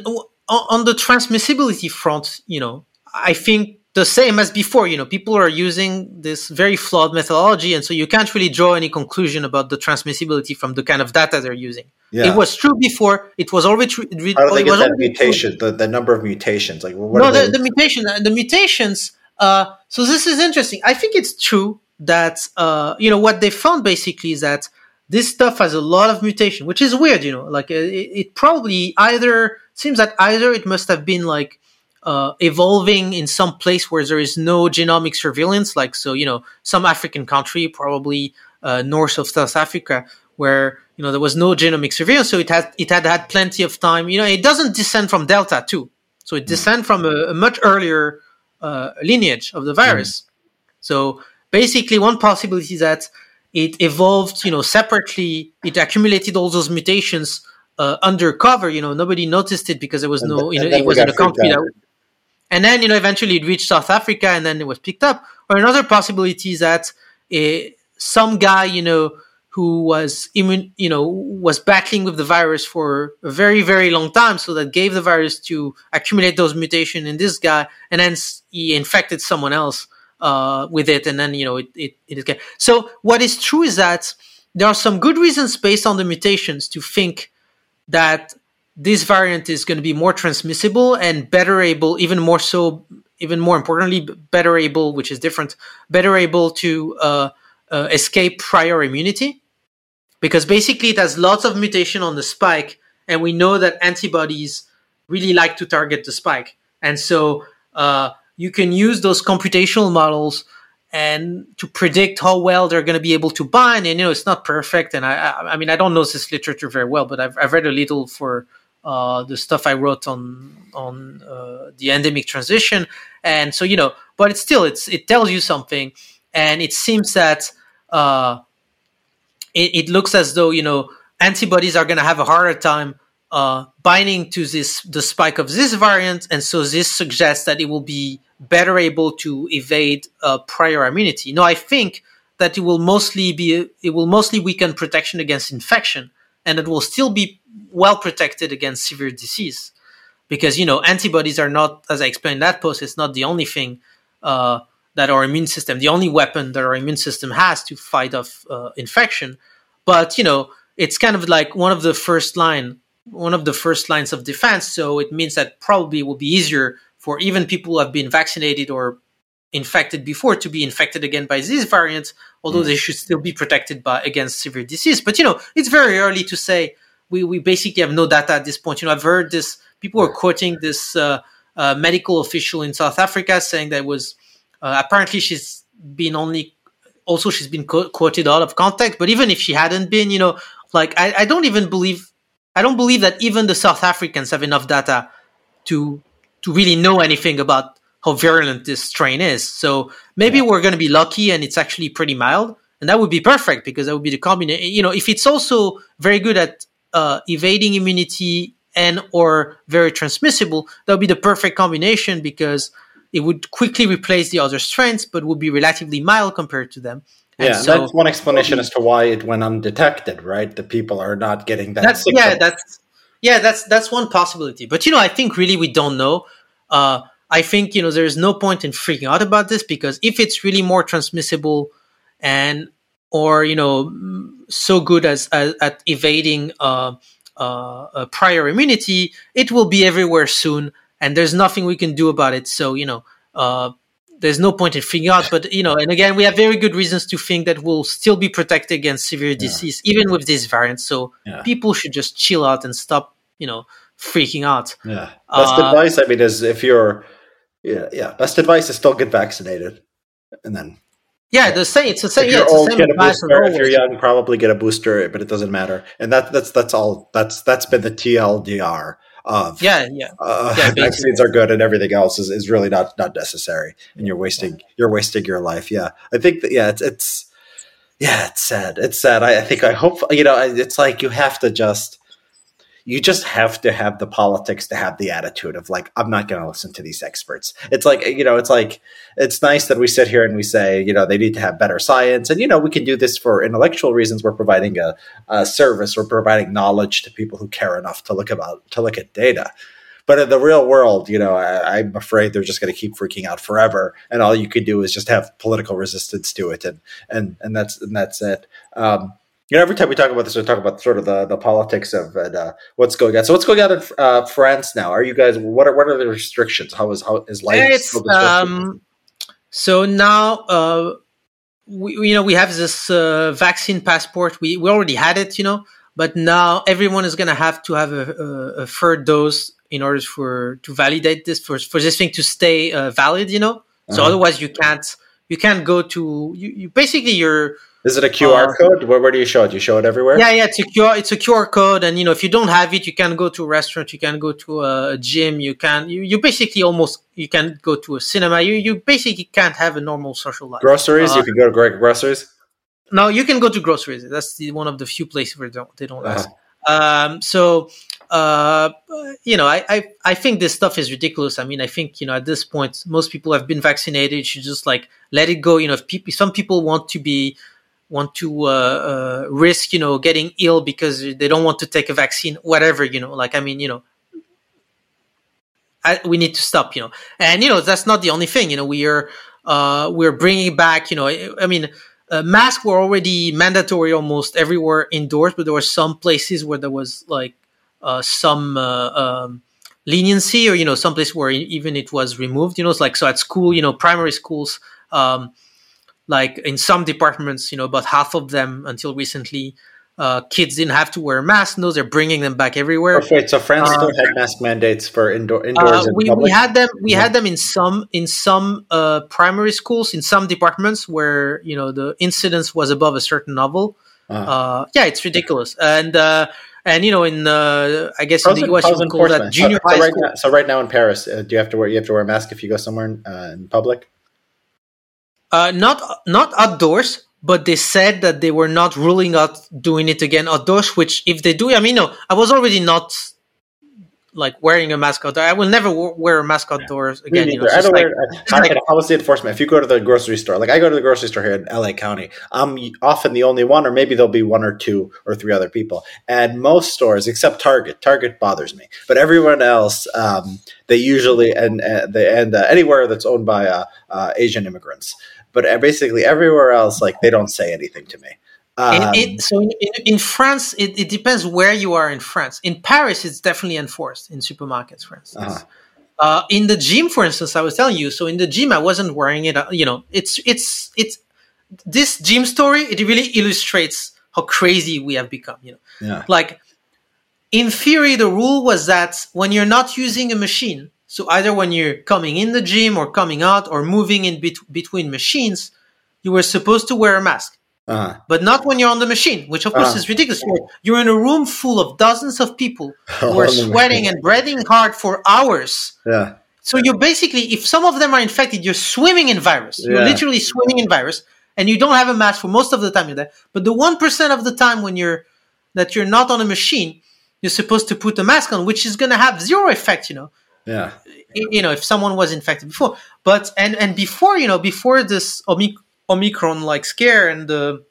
on the transmissibility front, you know, I think the same as before. You know, people are using this very flawed methodology, and so you can't really draw any conclusion about the transmissibility from the kind of data they're using. Yeah. It was true before. It was always true. How do they get that mutation? The, the number of mutations, like what no, the, the mutation, uh, the mutations. Uh, so this is interesting. I think it's true that uh, you know what they found basically is that this stuff has a lot of mutation, which is weird, you know. Like it, it probably either seems that either it must have been like uh, evolving in some place where there is no genomic surveillance, like so, you know, some African country, probably uh, north of South Africa, where you know there was no genomic surveillance, so it had it had had plenty of time. You know, it doesn't descend from Delta too, so it mm. descends from a, a, much earlier uh, lineage of the virus. Mm. So basically, one possibility is that it evolved, you know, separately. It accumulated all those mutations uh, undercover. You know, nobody noticed it because there was no, you know, it was in a country that. And then, you know, eventually it reached South Africa, and then it was picked up. Or another possibility is that uh, some guy, you know, who was immune, you know, was battling with the virus for a very, very long time, so that gave the virus to accumulate those mutations in this guy, and then he infected someone else uh, with it, and then you know it, it, it is. So what is true is that there are some good reasons based on the mutations to think that this variant is going to be more transmissible and better able, even more so, even more importantly, better able, which is different, better able to uh, uh, escape prior immunity, because basically it has lots of mutation on the spike, and we know that antibodies really like to target the spike, and so uh, you can use those computational models and to predict how well they're going to be able to bind. And you know, it's not perfect. And I, I, I mean, I don't know this literature very well, but I've, I've read a little for uh, the stuff I wrote on on uh, the endemic transition. And so you know, but it's still it's it tells you something, and it seems that uh, it, it looks as though you know antibodies are going to have a harder time uh, binding to this the spike of this variant, and so this suggests that it will be better able to evade uh, prior immunity. No, I think that it will mostly be it will mostly weaken protection against infection, and it will still be well protected against severe disease, because you know antibodies are not, as I explained in that post, it's not the only thing uh, that our immune system, the only weapon that our immune system has to fight off uh, infection. But you know, it's kind of like one of the first line one of the first lines of defense. So it means that probably it will be easier for even people who have been vaccinated or infected before to be infected again by these variants, although mm. they should still be protected by against severe disease. But you know, it's very early to say. We we basically have no data at this point. You know, I've heard this. People are quoting this uh, uh, medical official in South Africa saying that was uh, apparently she's been only also she's been co- quoted out of context. But even if she hadn't been, you know, like I, I don't even believe I don't believe that even the South Africans have enough data to to really know anything about how virulent this strain is. So maybe yeah. we're going to be lucky and it's actually pretty mild, and that would be perfect because that would be the combination. You know, if it's also very good at uh, evading immunity and or very transmissible, that would be the perfect combination because it would quickly replace the other strains, but would be relatively mild compared to them. Yeah, so, that's one explanation as to why it went undetected, right? The people are not getting that. That's, yeah, that's yeah, that's that's one possibility. But you know, I think really we don't know. Uh, I think you know there is no point in freaking out about this because if it's really more transmissible and or you know so good as, as at evading uh, uh, prior immunity, it will be everywhere soon, and there's nothing we can do about it. So you know, uh, there's no point in freaking out. But you know, and again, we have very good reasons to think that we'll still be protected against severe disease, yeah. even with this variant. So yeah. people should just chill out and stop, you know, freaking out. Yeah. Best uh, advice, I mean, is if you're, yeah, yeah. Best advice is still get vaccinated, and then. Yeah, the same. It's the same. If yeah, you're it's old, the get a booster. If you're young, probably get a booster, but it doesn't matter. And that that's that's all. That's that's been the TLDR of yeah yeah, uh, yeah vaccines are good and everything else is, is really not not necessary and you're wasting you're wasting your life. Yeah. I think that yeah it's it's yeah it's sad. It's sad. I, I think i hope you know it's like you have to just you just have to have the politics to have the attitude of like i'm not going to listen to these experts. It's like you know it's like it's nice that we sit here and we say you know they need to have better science. And you know we can do this for intellectual reasons. We're providing a, a service. We're providing knowledge to people who care enough to look about to look at data. But in the real world, you know, I, am afraid they're just going to keep freaking out forever, and all you could do is just have political resistance to it, and and and that's and that's it. Um, you know, every time we talk about this, we talk about sort of the, the politics of uh, what's going on. So, what's going on in uh, France now? Are you guys? What are what are the restrictions? How is how is life? It's, um, so now, uh, we you know we have this uh, vaccine passport. We we already had it, you know, but now everyone is going to have to have a, a, a, third dose in order for to validate this for for this thing to stay uh, valid, you know. So uh-huh. otherwise, you can't you can't go to you, you basically you're is it a QR uh, code? Where, where do you show it? You show it everywhere? Yeah, yeah, it's a QR. It's a QR code, and you know, if you don't have it, you can go to a restaurant, you can go to a gym, you can you, you basically almost you can go to a cinema. You you basically can't have a normal social life. Groceries, uh, you can go to Greg groceries. No, you can go to groceries. That's the, one of the few places where they don't they don't uh-huh. Um, so uh, you know, I, I I think this stuff is ridiculous. I mean, I think you know at this point most people have been vaccinated. You should just like let it go. You know, if people some people want to be want to uh, uh, risk, you know, getting ill because they don't want to take a vaccine, whatever, you know. Like, I mean, you know, I, we need to stop, you know. And you know, that's not the only thing. You know, we are uh, we're bringing back, you know, I mean, uh, masks were already mandatory almost everywhere indoors, but there were some places where there was like uh, some uh, um, leniency, or you know, some place where even it was removed. You know, it's like so at school, you know, primary schools. Um, like in some departments, you know, about half of them until recently, uh, kids didn't have to wear a mask. No, they're bringing them back everywhere. Oh, wait, so France uh, still had mask mandates for indoor indoors. Uh, we, we had them. We yeah. had them in some in some uh, primary schools in some departments where you know the incidence was above a certain level. Uh-huh. Uh, yeah, it's ridiculous. And uh, and you know, in I guess in the US, you call that junior so, high so right school. Now, so right now in Paris, do you have to wear you have to wear a mask if you go somewhere in, in public? Uh, not not outdoors, but they said that they were not ruling out doing it again outdoors. Which, if they do, I mean, no, I was already not like wearing a mask outdoors. I will never wear a mask outdoors again. You know, I don't like, wear. I, like, the enforcement? If you go to the grocery store, like I go to the grocery store here in LA County, I'm often the only one, or maybe there'll be one or two or three other people. And most stores, except Target, Target bothers me, but everyone else, um, they usually and uh, they and uh, anywhere that's owned by uh, uh Asian immigrants but basically everywhere else, like they don't say anything to me. Um, in, in, so in, in France, it, it, depends where you are in France. In Paris, it's definitely enforced in supermarkets, for instance. Uh-huh. Uh, in the gym, for instance, I was telling you. So in the gym, I wasn't wearing it. Uh, you know, it's it's it's this gym story. It really illustrates how crazy we have become. You know, yeah. like in theory, the rule was that when you're not using a machine, so either when you're coming in the gym or coming out or moving in bet- between machines, you were supposed to wear a mask. Uh-huh. But not when you're on the machine, which of course uh-huh. is ridiculous. You're in a room full of dozens of people who are sweating and breathing hard for hours. Yeah. So you're basically, if some of them are infected, you're swimming in virus. You're literally swimming in virus, and you don't have a mask for most of the time you're there. But the one percent of the time when you're that you're not on a machine, you're supposed to put a mask on, which is going to have zero effect. You know, yeah. You know, if someone was infected before, but and and before you know, before this Omic- Omicron like scare and the.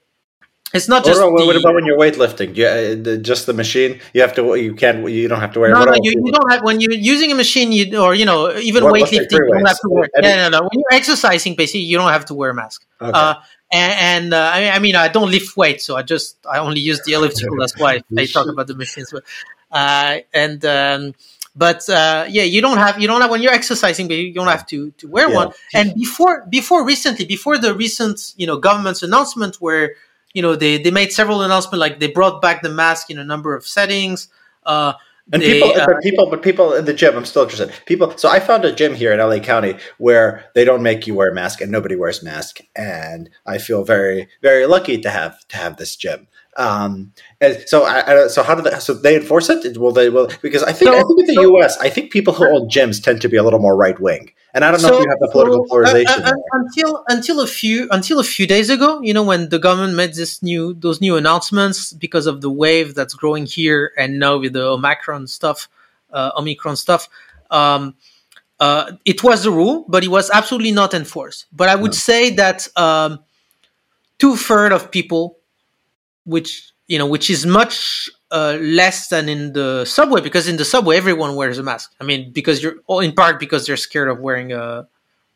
It's not just. what, the, what about when you're weightlifting? Yeah, the, just the machine. You have to. You can't. You don't have to wear. No, no. You, you, don't have when you're using a machine. You or you know even what, weightlifting. You don't have to wear. Yeah, no, no. When you're exercising, basically, you don't have to wear a mask. Okay. Uh, and, and uh, I, I, mean, I don't lift weights, so I just I only use the elliptical. That's why I talk about the machines. But uh, and um, but uh, yeah, you don't have you don't have when you're exercising, but you don't have to to wear yeah. one. And before before recently, before the recent you know government's announcement where you know they they made several announcements like they brought back the mask in a number of settings. Uh, and they, people, uh, but people, but people in the gym. I'm still interested. People. So I found a gym here in LA County where they don't make you wear a mask, and nobody wears mask. And I feel very, very lucky to have to have this gym. Um, and so, I, I, so how do they? So they enforce it? Will they? Will because I think so, I think in the so, U.S. I think people who own gyms tend to be a little more right wing. And I don't know so, if you have the political polarization. Uh, uh, until until a few until a few days ago, you know, when the government made this new those new announcements because of the wave that's growing here, and now with the Omicron stuff, uh, Omicron stuff, um, uh, it was the rule, but it was absolutely not enforced. But I would no. say that um, two third of people, which you know, which is much uh, less than in the subway because in the subway everyone wears a mask. I mean, because you're in part because they're scared of wearing a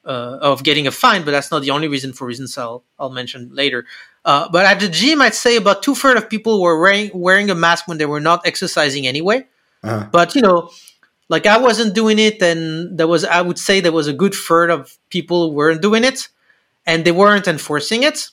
uh, of getting a fine, but that's not the only reason. For reasons I'll I'll mention later. Uh, but at the gym, I'd say about two thirds of people were wearing wearing a mask when they were not exercising anyway. Uh-huh. But you know, like I wasn't doing it, and there was I would say there was a good third of people weren't doing it, and they weren't enforcing it.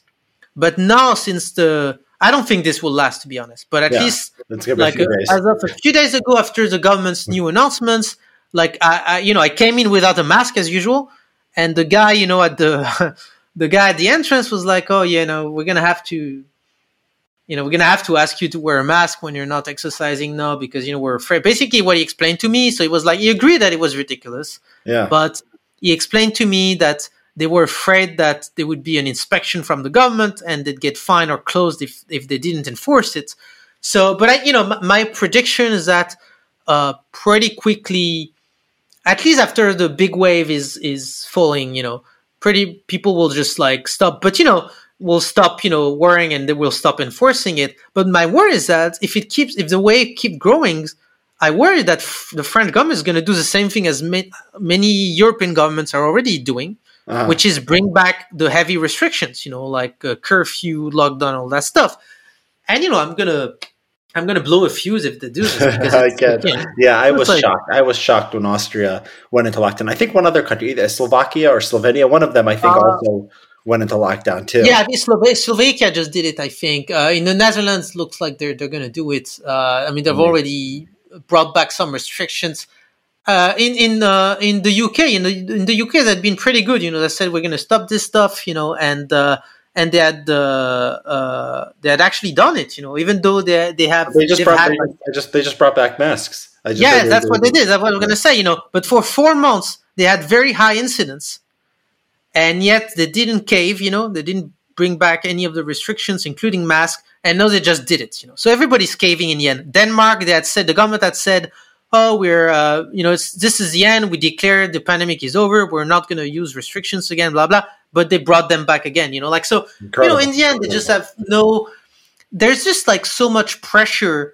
But now, since the I don't think this will last, to be honest. But at yeah, least, like uh, as of a few days ago, after the government's new announcements, like I, I, you know, I came in without a mask as usual, and the guy, you know, at the the guy at the entrance was like, "Oh, you know, we're gonna have to, you know, we're gonna have to ask you to wear a mask when you're not exercising now because you know we're afraid." Basically, what he explained to me, so he was like, he agreed that it was ridiculous, yeah, but he explained to me that they were afraid that there would be an inspection from the government and they'd get fined or closed if, if they didn't enforce it. So, but I, you know, my, my prediction is that uh, pretty quickly, at least after the big wave is is falling, you know, pretty people will just like stop. But you know, will stop, you know, worrying and they will stop enforcing it. But my worry is that if it keeps, if the wave keep growing, I worry that f- the French government is going to do the same thing as ma- many European governments are already doing, uh-huh. which is bring back the heavy restrictions, you know, like uh, curfew, lockdown, all that stuff. And you know, I'm gonna I'm gonna blow a fuse if they do this. I can. Yeah, I was like, shocked. I was shocked when Austria went into lockdown. I think one other country, either Slovakia or Slovenia, one of them, I think, uh, also went into lockdown too. Yeah, Slov- Slovakia just did it. I think uh, in the Netherlands, looks like they're they're gonna do it. Uh, I mean, they've mm-hmm. already brought back some restrictions. Uh, in in uh, in the UK, in the in the UK, they'd been pretty good. You know, they said we're going to stop this stuff. You know, and uh, and they had uh, uh, they had actually done it. You know, even though they they have they just brought had, they just they just brought back masks. yeah, that's what they did. That's what I'm going to say. You know, but for four months they had very high incidence, and yet they didn't cave. You know, they didn't bring back any of the restrictions, including masks. And now they just did it. You know, so everybody's caving in the end. Denmark, they had said the government had said oh, we're, uh, you know, this is the end. We declared the pandemic is over. We're not going to use restrictions again, blah, blah. But they brought them back again, you know, like, so, Incredible. you know, in the end, they just have no, there's just like so much pressure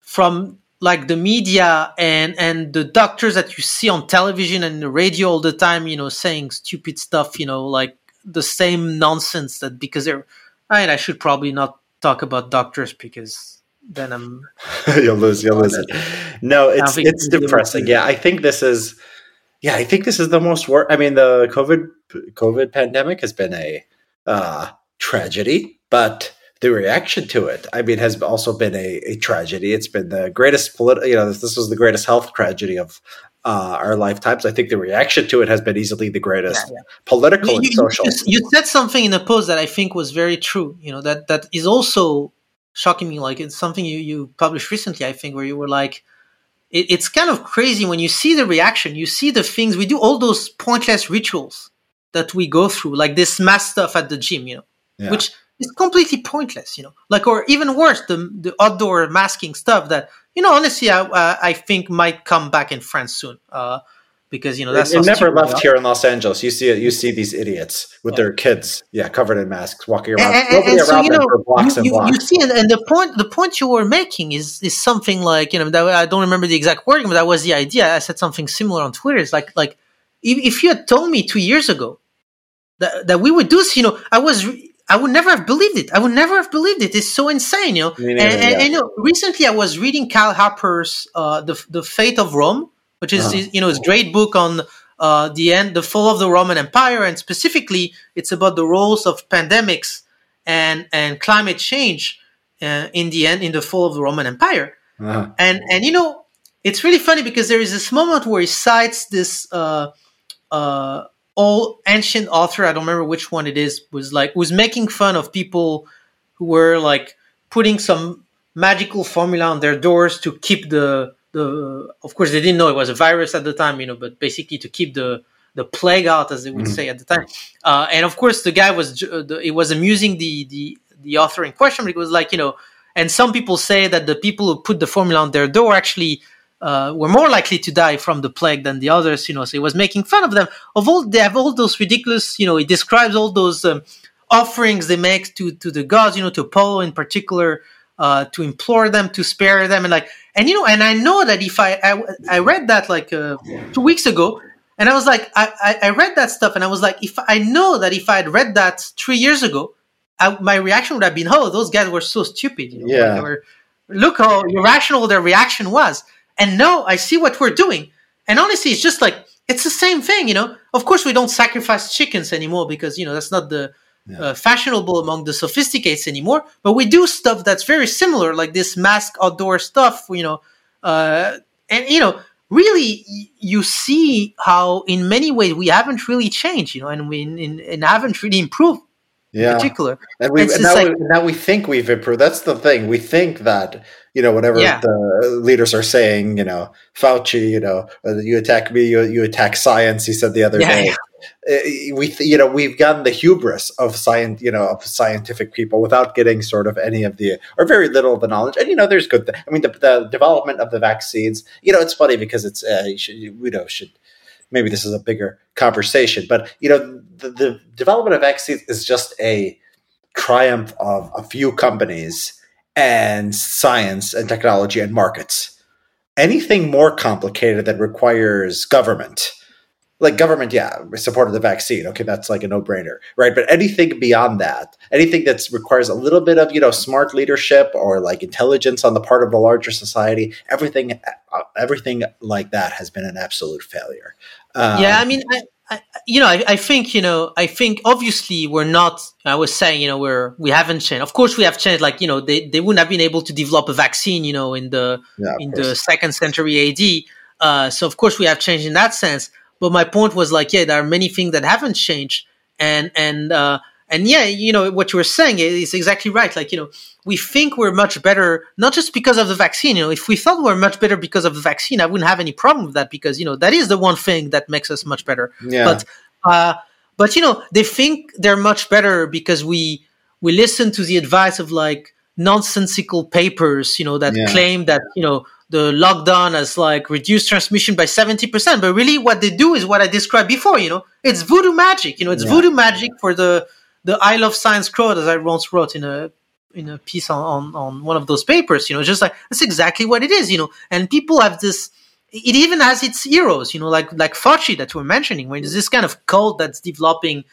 from like the media and and the doctors that you see on television and the radio all the time you know saying stupid stuff you know like the same nonsense that because they're I mean, I should probably not talk about doctors because then I'm you'll lose you'll lose it. No, it's it's depressing. Yeah, I think this is yeah, I think this is the most work. I mean, the COVID COVID pandemic has been a uh, tragedy, but the reaction to it, I mean, has also been a, a tragedy. It's been the greatest political, you know, this, this, was the greatest health tragedy of uh, our lifetimes. I think the reaction to it has been easily the greatest yeah, yeah. political you, and social. You, you said something in a post that I think was very true. You know that that is also shocking me. Like it's something you, you published recently, I think, where you were like, it, it's kind of crazy when you see the reaction, you see the things we do, all those pointless rituals that we go through, like this mass stuff at the gym, you know, yeah. which is completely pointless, you know, like, or even worse, the, the outdoor masking stuff that, you know, honestly, I, uh, I think might come back in France soon. Uh, because you know that's it, it never left here in Los Angeles. You see it. You see these idiots with yeah. their kids, yeah, covered in masks, walking around. And, and, and so, you know, blocks you, and blocks. You see, and, and, the point the point you were making is is something like you know that, I don't remember the exact wording, but that was the idea. I said something similar on Twitter. It's like like if, if you had told me two years ago that that we would do this, you know, I was I would never have believed it. I would never have believed it. It's so insane, you know. And, neither, and, yeah. and, you know, recently I was reading Kyle Harper's uh, the the Fate of Rome, which is Uh-huh. you know his great book on uh, the end, the fall of the Roman Empire, and specifically it's about the roles of pandemics and and climate change uh, in the end in the fall of the Roman Empire. Uh-huh. And and you know, it's really funny because there is this moment where he cites this uh, uh, old ancient author. I don't remember which one it is. Was like was making fun of people who were like putting some magical formula on their doors to keep the the. Of course, they didn't know it was a virus at the time, you know, but basically to keep the the plague out, as they would Mhm. say at the time. Uh, and of course, the guy was uh, the, it was amusing the the the author in question. because it was like you know, and some people say that the people who put the formula on their door actually uh, were more likely to die from the plague than the others. You know, so he was making fun of them. Of all they have all those ridiculous. You know, he describes all those um, offerings they make to to the gods. You know, to Apollo in particular. Uh, to implore them to spare them and like and you know and I know that if I I, I read that like uh, two weeks ago and I was like, I, I, I read that stuff, and I was like, if I know that if I had read that three years ago, I, my reaction would have been, oh, those guys were so stupid. You know? Yeah. Were- look how irrational their reaction was. And now I see what we're doing. And honestly, it's just like, it's the same thing, you know? Of course, we don't sacrifice chickens anymore because, you know, that's not the Yeah. uh, fashionable among the sophisticates anymore. But we do stuff that's very similar, like this mask outdoor stuff, you know? Uh, and, you know, really y- you see how in many ways we haven't really changed you know and we in, and haven't really improved in Yeah. particular And we and now, like- we, now we think we've improved. That's the thing. We think that you know whatever Yeah. the leaders are saying. You know, Fauci. You know, uh, you attack me. You, you attack science. He said the other Yeah, day. Uh, We you know we've gotten the hubris of science. You know, of scientific people without getting sort of any of the or very little of the knowledge. And you know, there's good. Th- I mean, the, the development of the vaccines. You know, it's funny because it's uh, you should, you know should maybe this is a bigger conversation, but you know, the, the development of vaccines is just a triumph of a few companies and science and technology and markets. Anything more complicated that requires government, like government, yeah, supported the vaccine. Okay, that's like a no-brainer, right? But anything beyond that, anything that requires a little bit of you know smart leadership or like intelligence on the part of the larger society, everything, uh, everything like that has been an absolute failure. Um, yeah i mean I, I, you know I, I think you know i think obviously we're not i was saying you know we're we haven't changed of course we have changed like you know they, they wouldn't have been able to develop a vaccine you know in the yeah, in course. the second century AD. Uh, so of course we have changed in that sense. But my point was like, yeah, there are many things that haven't changed, and and uh, and yeah, you know what you were saying is exactly right. Like you know, we think we're much better not just because of the vaccine. You know, if we thought we're much better because of the vaccine, I wouldn't have any problem with that because you know that is the one thing that makes us much better. yeah. But uh, but you know, they think they're much better because we we listen to the advice of like nonsensical papers, you know, that Yeah. claim that you know the lockdown has like reduced transmission by seventy percent. But really, what they do is what I described before. You know, it's voodoo magic. You know, it's Yeah. voodoo magic for the the I love science crowd, as I once wrote in a in a piece on, on on one of those papers. You know, just like that's exactly what it is. You know, and people have this it even has its heroes, you know, like like Fauci that we're mentioning, when there's this kind of cult that's developing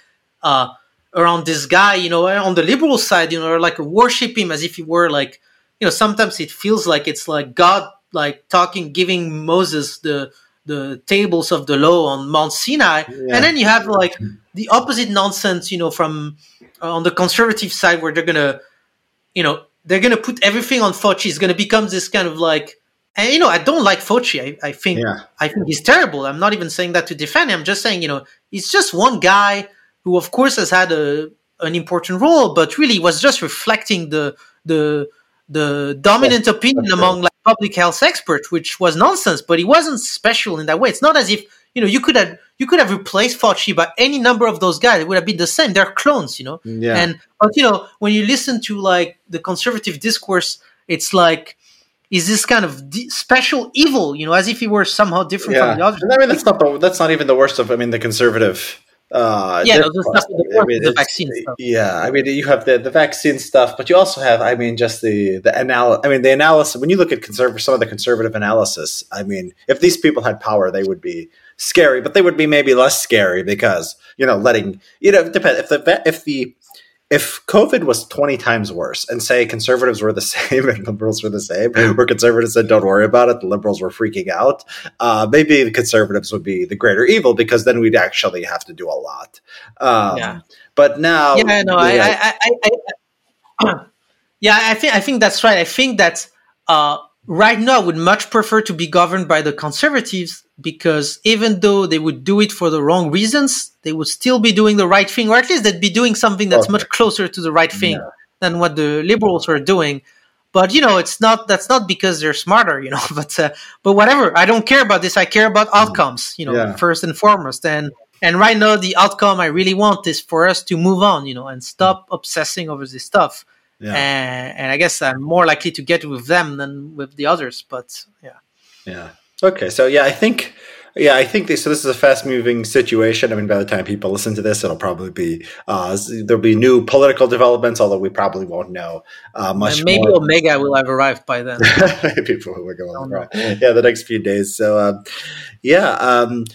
uh, around this guy, you know, on the liberal side, you know, or like worship him as if he were like, you know, sometimes it feels like it's like God, like talking, giving Moses the the tables of the law on Mount Sinai, Yeah. and then you have like the opposite nonsense, you know, from uh, on the conservative side where they're gonna, you know, they're gonna put everything on Fauci. It's gonna become this kind of like, and you know, I don't like Fauci. I, I think yeah. I think he's terrible. I'm not even saying that to defend him. I'm just saying, you know, he's just one guy who, of course, has had a an important role, but really was just reflecting the the the dominant opinion among like public health expert, which was nonsense. But he wasn't special in that way. It's not as if you know you could have you could have replaced Fauci by any number of those guys. It would have been the same. They're clones, you know. Yeah. And but you know when you listen to like the conservative discourse, it's like is this kind of d- special evil, you know, as if he were somehow different yeah. from the others. I mean, that's not the, that's not even the worst of. I mean, the conservative. Uh, Yeah, no, the stuff with the- I mean, the vaccine stuff. Yeah, I mean, you have the the vaccine stuff, but you also have, I mean, just the the analysis. I mean, the analysis. When you look at conservative, some of the conservative analysis. I mean, if these people had power, they would be scary, but they would be maybe less scary because you know, letting you know, depend if the if the if COVID was 20 times worse and say conservatives were the same and liberals were the same, where conservatives said, don't worry about it, the liberals were freaking out, uh, maybe the conservatives would be the greater evil because then we'd actually have to do a lot. Um, yeah. But now. Yeah, no, I, I, I, I, yeah, I think, I think that's right. I think that uh, right now I would much prefer to be governed by the conservatives because even though they would do it for the wrong reasons, they would still be doing the right thing, or at least they'd be doing something that's okay. much closer to the right thing yeah. than what the liberals are doing. But you know, it's not that's not because they're smarter, you know. But uh, but whatever, I don't care about this. I care about outcomes, you know, yeah. first and foremost. And and right now, the outcome I really want is for us to move on, you know, and stop obsessing over this stuff. Yeah. And, and I guess I'm more likely to get with them than with the others. But yeah. Yeah. Okay, so yeah, I think yeah, I think this, so. This is a fast moving situation. I mean, by the time people listen to this, it'll probably be uh, there'll be new political developments, although we probably won't know uh, much. And maybe more. Omega will have arrived by then. People will go on, yeah, the next few days. So, uh, yeah, um,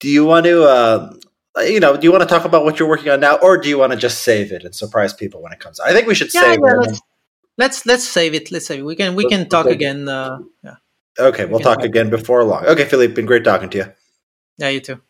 do you want to? Uh, you know, do you want to talk about what you're working on now, or do you want to just save it and surprise people when it comes? I think we should yeah, save yeah, it. Let's, let's, let's save it. Let's save it. We can we can talk again. Uh, yeah. Okay, we'll talk again before long. Okay, Philippe, been great talking to you. Yeah, you too.